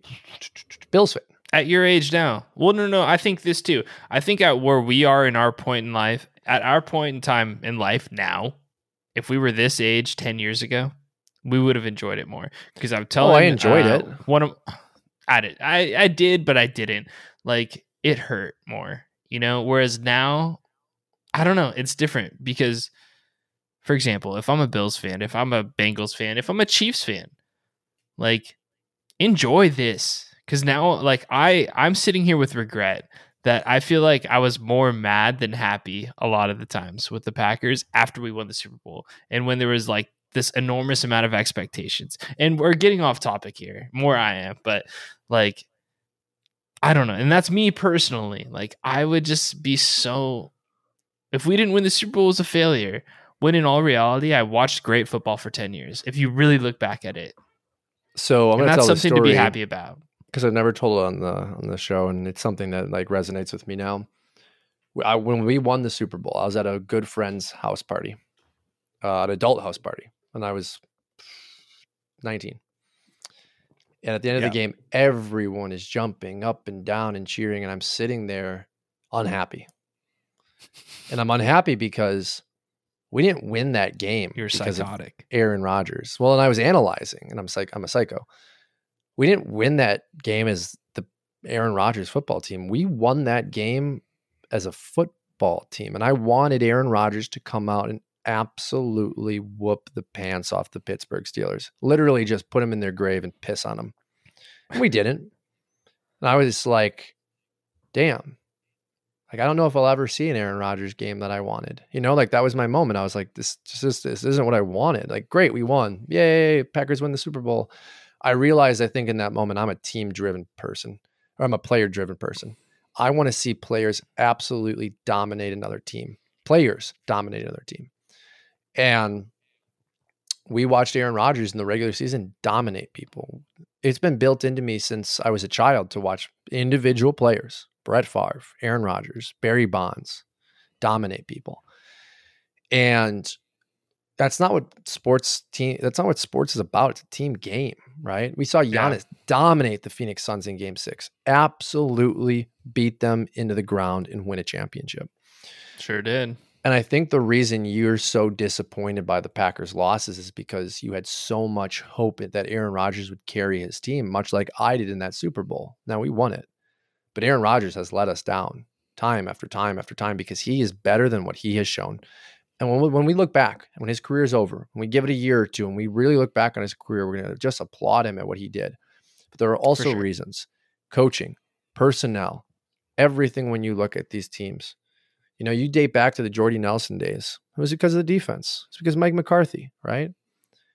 B: Bills fan.
A: At your age now. Well, no, no. I think this too. I think at where we are in our point in life, at our point in time in life now, if we were this age ten years ago, we would have enjoyed it more because I'm telling. Oh,
B: I enjoyed uh, it.
A: One of I did. I I did, but I didn't. Like it hurt more, you know. Whereas now, I don't know. It's different because, for example, if I'm a Bills fan, if I'm a Bengals fan, if I'm a Chiefs fan, like enjoy this because now, like I I'm sitting here with regret that I feel like I was more mad than happy a lot of the times with the Packers after we won the Super Bowl and when there was like this enormous amount of expectations. And we're getting off topic here, more I am, but like I don't know. And that's me personally. Like I would just be so if we didn't win the Super Bowl it was a failure. When in all reality, I watched great football for 10 years. If you really look back at it.
B: So I'm
A: and that's something to be happy about.
B: Because I've never told it on the on the show, and it's something that like resonates with me now. I, when we won the Super Bowl, I was at a good friend's house party, uh, an adult house party, and I was 19. And at the end of yeah. the game, everyone is jumping up and down and cheering, and I'm sitting there unhappy. and I'm unhappy because we didn't win that game.
A: You're psychotic.
B: Aaron Rodgers. Well, and I was analyzing, and I'm like, I'm a psycho. We didn't win that game as the Aaron Rodgers football team. We won that game as a football team, and I wanted Aaron Rodgers to come out and absolutely whoop the pants off the Pittsburgh Steelers. Literally just put them in their grave and piss on them. And we didn't. And I was like, damn. Like I don't know if I'll ever see an Aaron Rodgers game that I wanted. You know, like that was my moment. I was like, this just this isn't what I wanted. Like, great, we won. Yay, Packers win the Super Bowl. I realized I think in that moment I'm a team driven person. Or I'm a player driven person. I want to see players absolutely dominate another team. Players dominate another team. And we watched Aaron Rodgers in the regular season dominate people. It's been built into me since I was a child to watch individual players, Brett Favre, Aaron Rodgers, Barry Bonds, dominate people. And that's not what sports team that's not what sports is about. It's a team game, right? We saw Giannis yeah. dominate the Phoenix Suns in game six, absolutely beat them into the ground and win a championship.
A: Sure did.
B: And I think the reason you're so disappointed by the Packers' losses is because you had so much hope that Aaron Rodgers would carry his team, much like I did in that Super Bowl. Now we won it, but Aaron Rodgers has let us down time after time after time because he is better than what he has shown. And when we, when we look back, when his career is over, when we give it a year or two, and we really look back on his career, we're going to just applaud him at what he did. But there are also sure. reasons coaching, personnel, everything when you look at these teams you know, you date back to the Jordy Nelson days. It was because of the defense. It's because Mike McCarthy, right?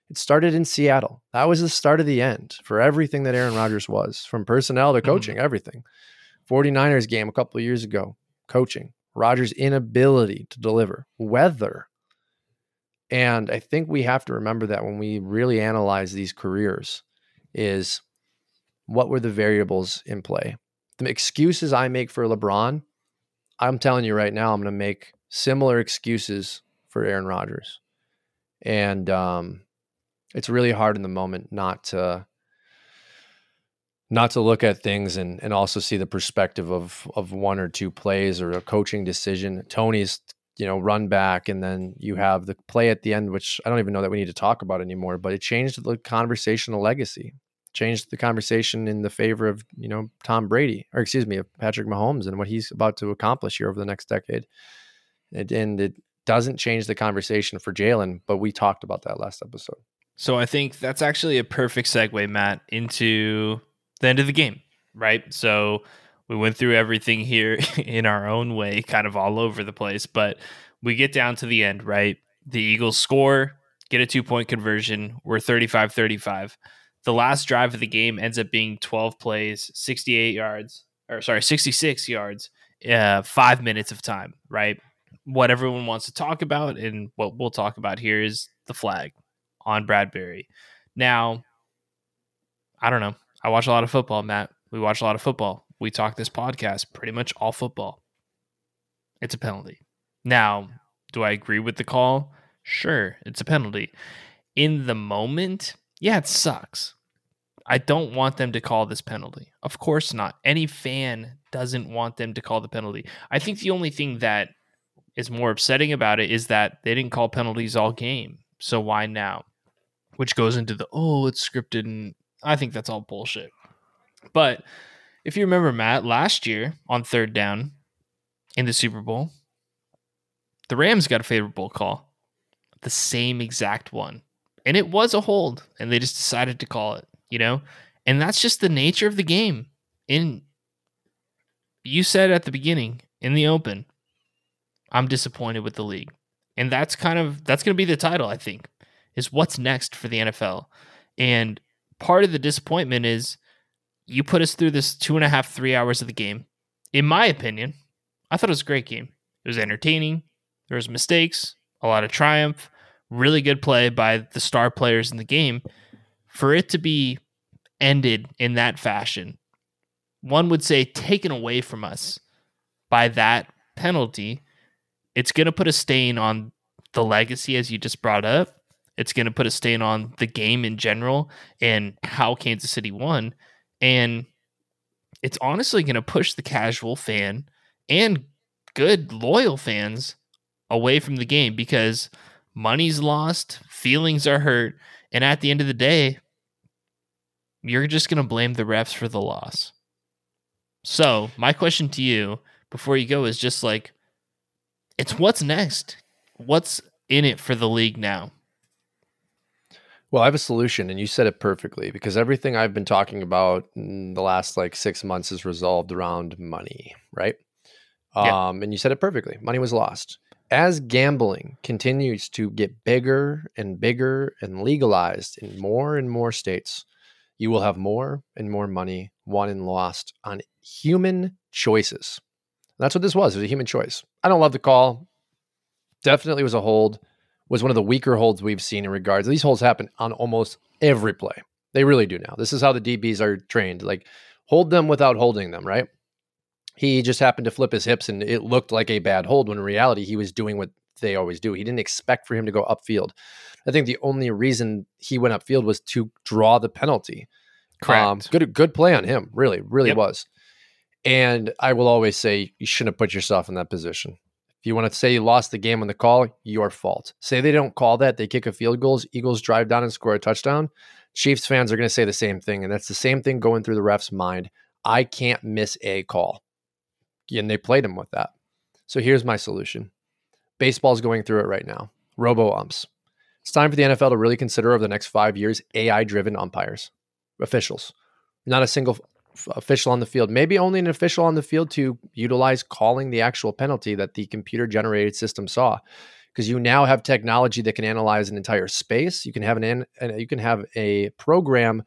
B: It started in Seattle. That was the start of the end for everything that Aaron Rodgers was, from personnel to mm-hmm. coaching, mm-hmm. everything. 49ers game a couple of years ago, coaching. Rodgers' inability to deliver, weather. And I think we have to remember that when we really analyze these careers is what were the variables in play? The excuses I make for LeBron I'm telling you right now, I'm going to make similar excuses for Aaron Rodgers. And um, it's really hard in the moment not to not to look at things and and also see the perspective of of one or two plays or a coaching decision. Toney's you know run back and then you have the play at the end which I don't even know that we need to talk about anymore, but it changed the conversational legacy changed the conversation in the favor of you know Tom Brady or excuse me of Patrick Mahomes and what he's about to accomplish here over the next decade. It, and it doesn't change the conversation for Jalen, but we talked about that last episode.
A: So I think that's actually a perfect segue, Matt, into the end of the game, right? So we went through everything here in our own way, kind of all over the place, but we get down to the end, right? The Eagles score, get a two point conversion. We're 35 35. The last drive of the game ends up being 12 plays, 68 yards, or sorry, 66 yards, uh, five minutes of time, right? What everyone wants to talk about and what we'll talk about here is the flag on Bradbury. Now, I don't know. I watch a lot of football, Matt. We watch a lot of football. We talk this podcast pretty much all football. It's a penalty. Now, do I agree with the call? Sure, it's a penalty. In the moment, yeah, it sucks. I don't want them to call this penalty. Of course not. Any fan doesn't want them to call the penalty. I think the only thing that is more upsetting about it is that they didn't call penalties all game. So why now? Which goes into the oh, it's scripted and I think that's all bullshit. But if you remember Matt last year on third down in the Super Bowl, the Rams got a favorable call. The same exact one. And it was a hold and they just decided to call it you know? And that's just the nature of the game. In you said at the beginning in the open, I'm disappointed with the league. And that's kind of that's gonna be the title, I think, is what's next for the NFL. And part of the disappointment is you put us through this two and a half, three hours of the game. In my opinion, I thought it was a great game. It was entertaining. There was mistakes, a lot of triumph, really good play by the star players in the game. For it to be ended in that fashion, one would say taken away from us by that penalty, it's going to put a stain on the legacy as you just brought up. It's going to put a stain on the game in general and how Kansas City won. And it's honestly going to push the casual fan and good loyal fans away from the game because money's lost, feelings are hurt, and at the end of the day, you're just going to blame the refs for the loss. So, my question to you before you go is just like, it's what's next? What's in it for the league now?
B: Well, I have a solution, and you said it perfectly because everything I've been talking about in the last like six months is resolved around money, right? Yeah. Um, and you said it perfectly. Money was lost. As gambling continues to get bigger and bigger and legalized in more and more states, you will have more and more money won and lost on human choices. That's what this was. It was a human choice. I don't love the call. Definitely was a hold. Was one of the weaker holds we've seen in regards. These holds happen on almost every play. They really do now. This is how the DBs are trained. Like hold them without holding them, right? He just happened to flip his hips and it looked like a bad hold when in reality he was doing what they always do. He didn't expect for him to go upfield. I think the only reason he went upfield was to draw the penalty.
A: Correct. Um,
B: good, good play on him. Really, really yep. was. And I will always say you shouldn't have put yourself in that position. If you want to say you lost the game on the call, your fault. Say they don't call that, they kick a field goals, Eagles drive down and score a touchdown. Chiefs fans are going to say the same thing, and that's the same thing going through the ref's mind. I can't miss a call, and they played him with that. So here's my solution: baseball's going through it right now. Robo umps. It's time for the NFL to really consider over the next five years AI driven umpires, officials. Not a single official on the field, maybe only an official on the field to utilize calling the actual penalty that the computer generated system saw. Because you now have technology that can analyze an entire space. You can have an, an you can have a program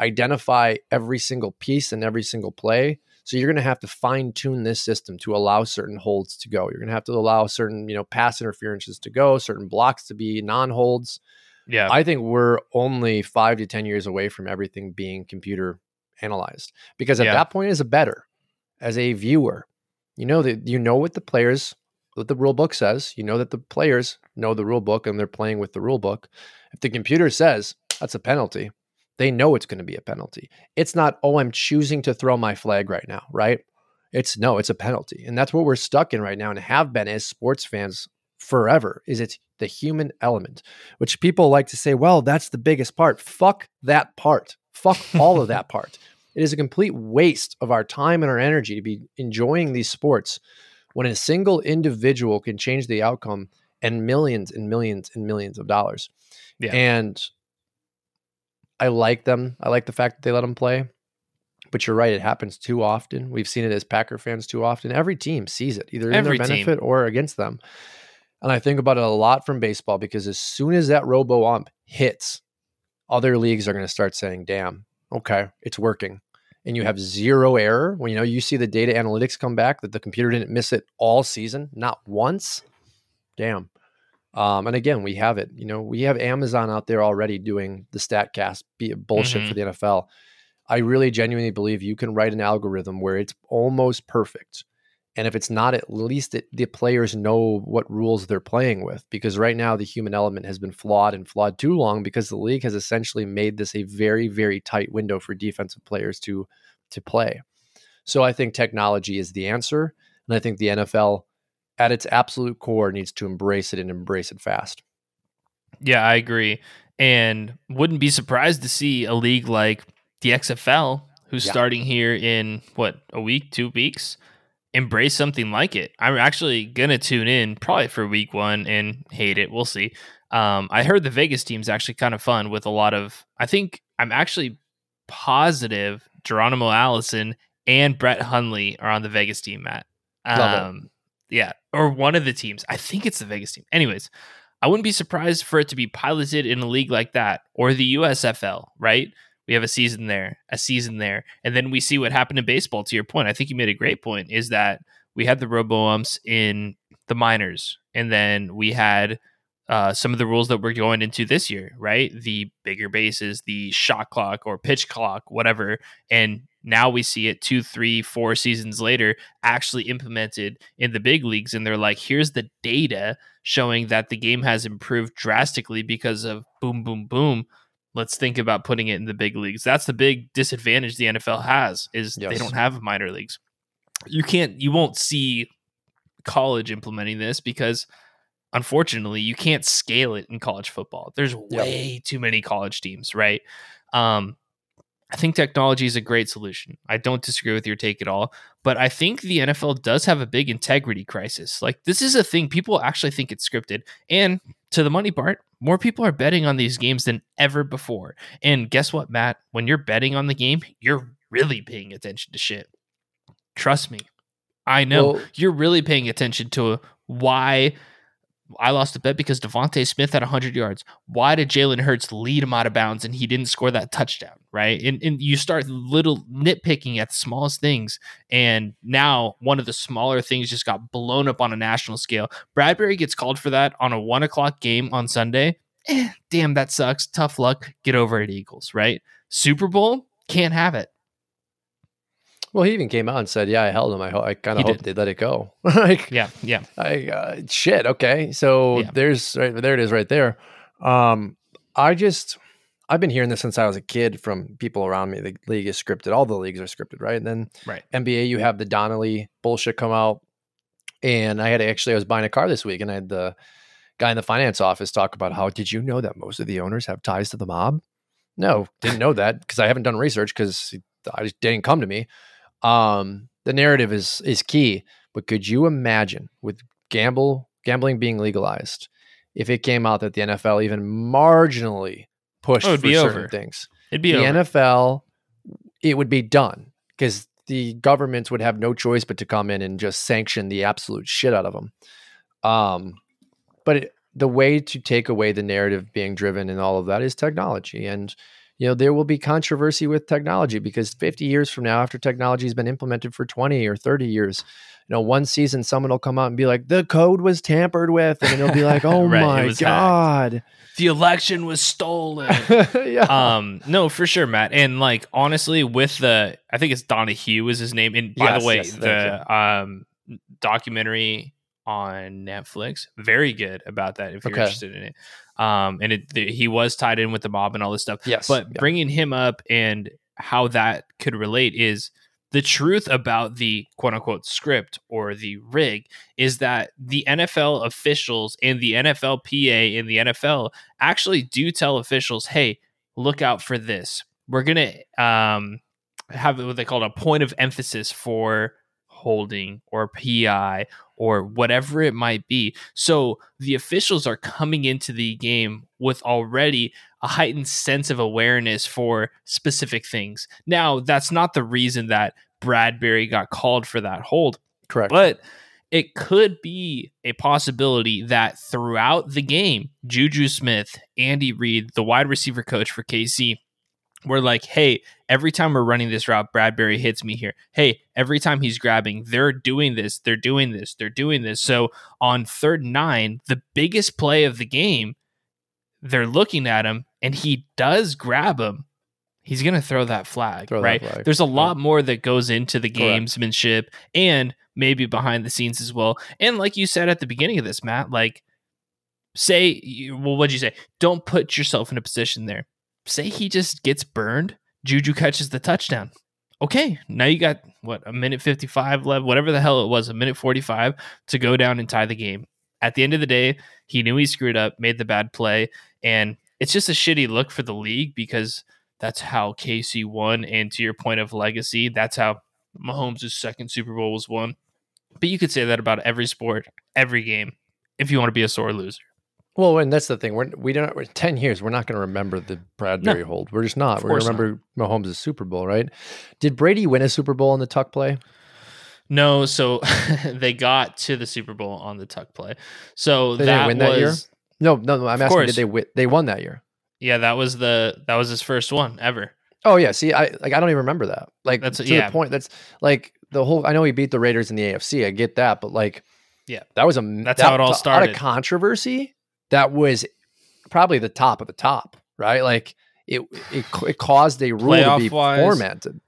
B: identify every single piece and every single play so you're going to have to fine tune this system to allow certain holds to go. You're going to have to allow certain, you know, pass interferences to go, certain blocks to be non-holds.
A: Yeah.
B: I think we're only 5 to 10 years away from everything being computer analyzed because at yeah. that point as a better as a viewer, you know that you know what the players what the rule book says. You know that the players know the rule book and they're playing with the rule book. If the computer says that's a penalty, they know it's going to be a penalty. It's not, oh, I'm choosing to throw my flag right now, right? It's no, it's a penalty. And that's what we're stuck in right now and have been as sports fans forever is it's the human element, which people like to say, well, that's the biggest part. Fuck that part. Fuck all of that part. It is a complete waste of our time and our energy to be enjoying these sports when a single individual can change the outcome and millions and millions and millions of dollars. Yeah. And I like them. I like the fact that they let them play. But you're right, it happens too often. We've seen it as Packer fans too often. Every team sees it, either in
A: Every
B: their
A: team.
B: benefit or against them. And I think about it a lot from baseball because as soon as that robo ump hits, other leagues are going to start saying, damn, okay, it's working. And you have zero error when you know you see the data analytics come back that the computer didn't miss it all season, not once. Damn. Um, and again, we have it. You know, we have Amazon out there already doing the StatCast bullshit for the NFL. I really genuinely believe you can write an algorithm where it's almost perfect. And if it's not, at least it, the players know what rules they're playing with. Because right now, the human element has been flawed and flawed too long because the league has essentially made this a very, very tight window for defensive players to to play. So I think technology is the answer, and I think the NFL, at its absolute core, needs to embrace it and embrace it fast.
A: Yeah, I agree. And wouldn't be surprised to see a league like the XFL, who's
B: Yeah.
A: starting here in what, a week, two weeks, embrace something like it. I'm actually going to tune in probably for week one and hate it. We'll see. Um, I heard the Vegas team's actually kind of fun with a lot of, I think I'm actually positive Geronimo Allison and Brett Hundley are on the Vegas team, Matt. Um, yeah, or one of the teams. I think it's the Vegas team. Anyways, I wouldn't be surprised for it to be piloted in a league like that or the USFL, right? We have a season there, a season there, and then we see what happened in baseball. To your point, I think you made a great point. Is that we had the robo umps in the minors, and then we had uh, some of the rules that we're going into this year, right? The bigger bases, the shot clock or pitch clock, whatever, and now we see it two, three, four seasons later actually implemented in the big leagues, and they're like, here's the data showing that the game has improved drastically because of boom, boom, boom. Let's think about putting it in the big leagues. That's the big disadvantage the NFL has is they don't have minor leagues. You can't, you won't see college implementing this because unfortunately you can't scale it in college football. There's way too many college teams, right? Um, I think technology is a great solution. I don't disagree with your take at all, but I think the NFL does have a big integrity crisis. Like this is a thing people actually think it's scripted. And to the money part, more people are betting on these games than ever before. And guess what, Matt? When you're betting on the game, you're really paying attention to shit. Trust me. I know
B: Well-
A: you're really paying attention to why I lost a bet because DeVonta Smith had 100 yards. Why did Jalen Hurts lead him out of bounds and he didn't score that touchdown? Right. And, and you start little nitpicking at the smallest things. And now one of the smaller things just got blown up on a national scale. Bradbury gets called for that on a one o'clock game on Sunday. Eh, damn, that sucks. Tough luck. Get over it, Eagles. Right. Super Bowl can't have it.
B: Well, he even came out and said, "Yeah, I held him. I, ho- I kind of hope
A: did.
B: they let it go." like,
A: Yeah. Yeah.
B: I uh, shit. Okay, so
A: Yeah.
B: there's right there. It is right there. Um, I just I've been hearing this since I was a kid from people around me. The league is scripted. All the leagues are scripted, right? And then
A: Right.
B: NBA, you have the Donnelly bullshit come out. And I had to actually, I was buying a car this week, and I had the guy in the finance office talk about how did you know that most of the owners have ties to the mob? No, didn't know that because I haven't done research because I just didn't come to me. Um, the narrative is is key, but could you imagine with gamble gambling being legalized, if it came out that the NFL even marginally pushed
A: Oh,
B: for certain
A: over.
B: things,
A: It'd be
B: the
A: over.
B: NFL, it would be done because the governments would have no choice but to come in and just sanction the absolute shit out of them. Um, but it, the way to take away the narrative being driven and all of that is technology. And, you know, there will be controversy with technology because 50 years from now, after technology has been implemented for 20 or 30 years, you know, one season someone will come out and be like, the code was tampered with. And it'll be like, oh
A: Right,
B: my
A: was hacked.
B: God.
A: the election was stolen.
B: yeah.
A: um no for sure matt and like honestly with the i think it's donahue is his name and by
B: Yes,
A: the way
B: yes,
A: the um documentary on netflix very good about that if you're
B: Okay.
A: interested in it um and it the, he was tied in with the mob and all this stuff
B: yes.
A: but
B: yeah.
A: bringing him up and how that could relate is the truth about the quote unquote script or the rig is that the NFL officials and the NFLPA and the NFL actually do tell officials, hey, look out for this. We're going to um, have what they call a point of emphasis for holding or PI or whatever it might be. So the officials are coming into the game with already a heightened sense of awareness for specific things. Now, that's not the reason that Bradbury got called for that hold.
B: Correct.
A: But it could be a possibility that throughout the game, Juju Smith, Andy Reid, the wide receiver coach for KC, were like, hey, every time we're running this route, Bradberry hits me here. Hey, every time he's grabbing, they're doing this, they're doing this, they're doing this. So on third nine, the biggest play of the game, they're looking at him and he does grab him. He's going to throw that flag,
B: Throw that
A: right?
B: flag.
A: There's a lot more that goes into the
B: Correct.
A: gamesmanship and maybe behind the scenes as well. And like you said at the beginning of this, Matt, like say, well, what'd you say? Don't put yourself in a position there. Say he just gets burned, Juju catches the touchdown. Okay, now you got what a minute 55 left, whatever the hell it was, a minute 45 to go down and tie the game. At the end of the day, he knew he screwed up, made the bad play, and it's just a shitty look for the league because that's how KC won. And to your point of legacy, that's how Mahomes' second Super Bowl was won. But you could say that about every sport, every game, if you want to be a sore loser.
B: Well, and that's the thing. We're we don't. We're, Ten years, we're not going to remember the Bradberry hold. We're just not. We're going to remember Mahomes' Super Bowl, right? Did Brady win a Super Bowl in the tuck play?
A: No, so they got to the Super Bowl on the tuck play. So
B: They
A: that
B: win that year? No, no, no. I'm asking.
A: course.
B: Did they win? They won that year.
A: yeah, that was the that was his first one ever.
B: Oh yeah. See, I like. I don't even remember that. Like
A: That's-
B: to
A: yeah.
B: the point. That's like the whole. I know he beat the Raiders in the AFC. I get that, but like,
A: Yeah.
B: that was a.
A: That's
B: that-
A: how it all started.
B: of controversy, that was probably the top of the top, right? Like it. It, it caused a rule to be formatted.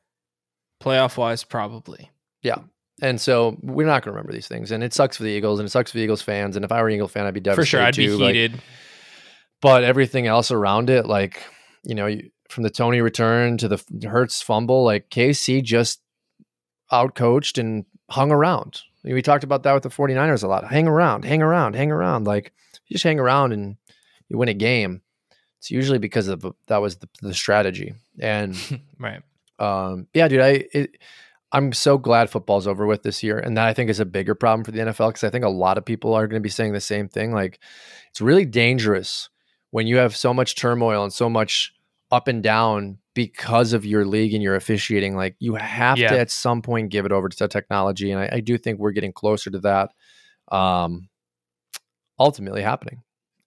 A: Playoff wise, probably. Yeah.
B: And so we're not going to remember these things. And it sucks for the Eagles and it sucks for the Eagles fans. And if I were an Eagle fan, I'd be devastated
A: For sure, I'd be
B: too. Like,
A: heated.
B: but everything else around it, like, you know, you, from the Toney return to the Hurts fumble, like KC just outcoached and hung around. We talked about that with the 49ers a lot. Hang around, hang around, hang around. Like, you just hang around and you win a game. It's usually because of that was the, the strategy. And
A: right.
B: um, yeah, dude, I it, I'm so glad football's over with this year, and that I think is a bigger problem for the NFL because I think a lot of people are going to be saying the same thing. Like, it's really dangerous when you have so much turmoil and so much up and down because of your league and your officiating. Like, you have
A: Yeah.
B: to at some point give it over to technology, and I, I do think we're getting closer to that. Um, ultimately happening.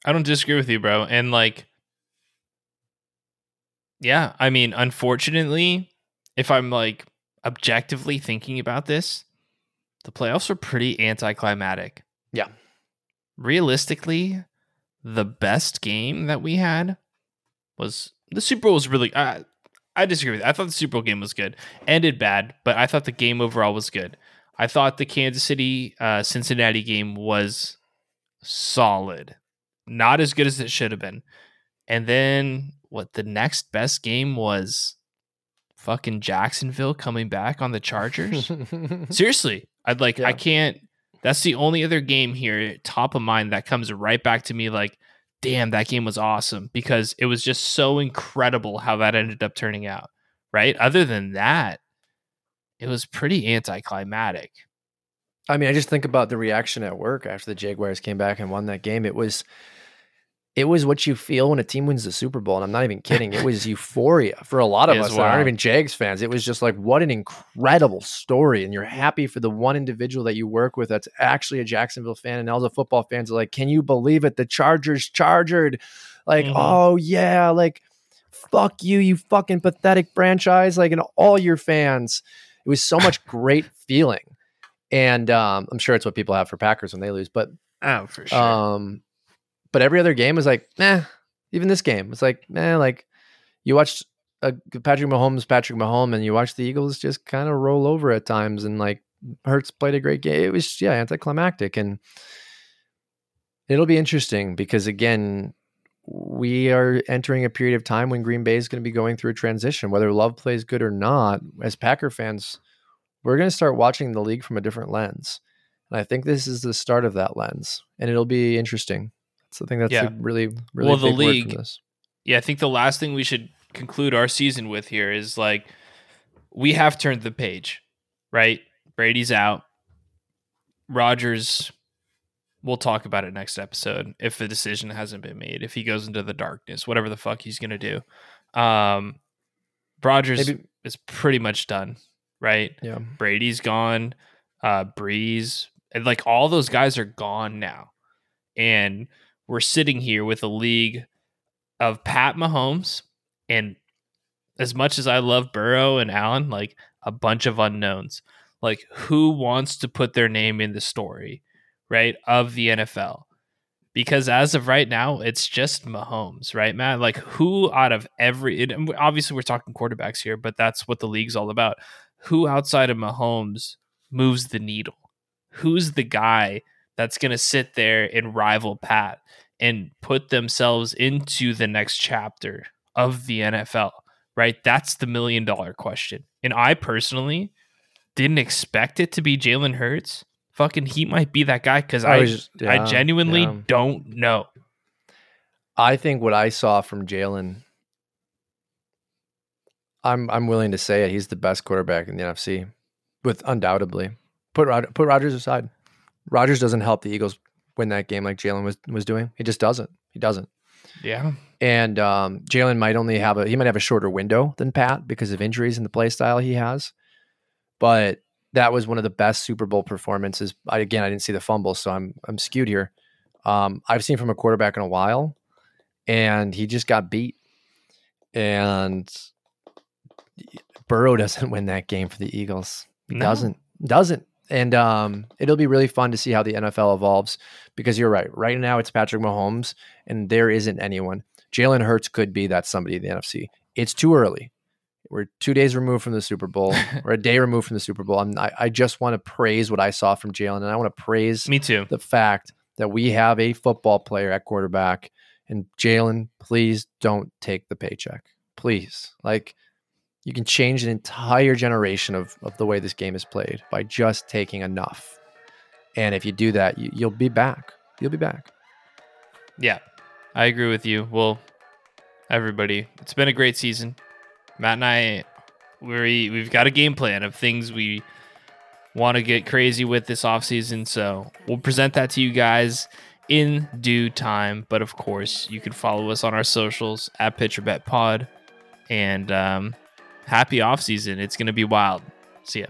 A: I don't disagree with you, bro. And like, yeah, I mean, unfortunately, if I'm like objectively thinking about this, the playoffs were pretty anticlimactic.
B: Yeah.
A: Realistically, the best game that we had was the Super Bowl was really. I I disagree with that. I thought the Super Bowl game was good. Ended bad, but I thought the game overall was good. I thought the Kansas City uh, Cincinnati game was solid not as good as it should have been. And then what the next best game was fucking Jacksonville coming back on the Chargers. Seriously, I'd like I can't that's the only other game here top of mind that comes right back to me like damn that game was awesome because it was just so incredible how that ended up turning out. Right? Other than that, it was pretty anticlimactic.
B: I mean, I just think about the reaction at work after the Jaguars came back and won that game. It was it was what you feel when a team wins the Super Bowl. And I'm not even kidding. It was euphoria for a lot of us that aren't even Jags fans. It was just like, what an incredible story. And you're happy for the one individual that you work with that's actually a Jacksonville fan. And all the football fans are like, can you believe it? The Chargers chargered. Like,
A: Mhm.
B: oh, yeah. Like, fuck you, you fucking pathetic franchise. Like, and all your fans. It was so much great feeling. And um, I'm sure it's what people have for Packers when they lose. But
A: Oh, for
B: um, but every other game was like, nah. Even this game was like, nah. Like you watched uh, Patrick Mahomes, Patrick Mahomes, and you watched the Eagles just kind of roll over at times, and like Hurts played a great game. It was yeah, anticlimactic, and it'll be interesting because again, we are entering a period of time when Green Bay is going to be going through a transition. Whether Love plays good or not, as Packer fans, we're going to start watching the league from a different lens. And I think this is the start of that lens, and it'll be interesting. So I think that's
A: Yeah.
B: a really, really
A: Well, the league-
B: this.
A: yeah, I think the last thing we should conclude our season with here is like we have turned the page, right? Brady's out. Rodgers, we'll talk about it next episode if the decision hasn't been made. If he goes into the darkness, whatever the fuck he's gonna do. Um, Rodgers
B: Maybe,
A: is pretty much done, right?
B: yeah.
A: Brady's gone, uh, Brees, and like all those guys are gone now, and we're sitting here with a league of Pat Mahomes and as much as I love Burrow and Allen, like a bunch of unknowns. Like who wants to put their name in the story, right, of the NFL? Because as of right now, it's just Mahomes, right, Matt? Like who out of every and obviously we're talking quarterbacks here, but that's what the league's all about. Who outside of Mahomes moves the needle? Who's the guy that's going to sit there and rival Pat and put themselves into the next chapter of the NFL? Right? That's the million dollar question. And I personally didn't expect it to be Jalen Hurts. Fucking, he might be that guy because I,
B: was-
A: I
B: yeah,
A: genuinely
B: yeah.
A: don't know.
B: I think what I saw from Jalen, I'm I'm willing to say it. He's the best quarterback in the NFC, with undoubtedly. Put Rod, put Rodgers aside. Rodgers doesn't help the Eagles win that game like Jalen was was doing. He just doesn't. He doesn't.
A: Yeah.
B: And um, Jalen might only have a he might have a shorter window than Pat because of injuries and the play style he has. But that was one of the best Super Bowl performances. I, again, I didn't see the fumble, so I'm I'm skewed here. Um, I've seen from a quarterback in a while, and he just got beat. And Burrow doesn't win that game for the Eagles. He
A: No.
B: doesn't doesn't. And um, it'll be really fun to see how the NFL evolves because you're right. Right now, it's Patrick Mahomes, and there isn't anyone. Jalen Hurts could be that somebody in the NFC. It's too early. We're two days removed from the Super Bowl. We're a day removed from the Super Bowl. I'm, I, I just want to praise what I saw from Jalen, and I want to praise
A: Me too.
B: the fact that we have a football player at quarterback. And Jalen, please don't take the paycheck. Please. Like, you can change an entire generation of, of the way this game is played by just taking enough. And if you do that, you, you'll be back. You'll be back.
A: Yeah, I agree with you. Well, everybody, it's been a great season. Matt and I, we we've got a game plan of things we want to get crazy with this offseason. So we'll present that to you guys in due time. But of course, you can follow us on our socials at Pitcher Bet Pod. And um, happy off season. It's going to be wild. See ya.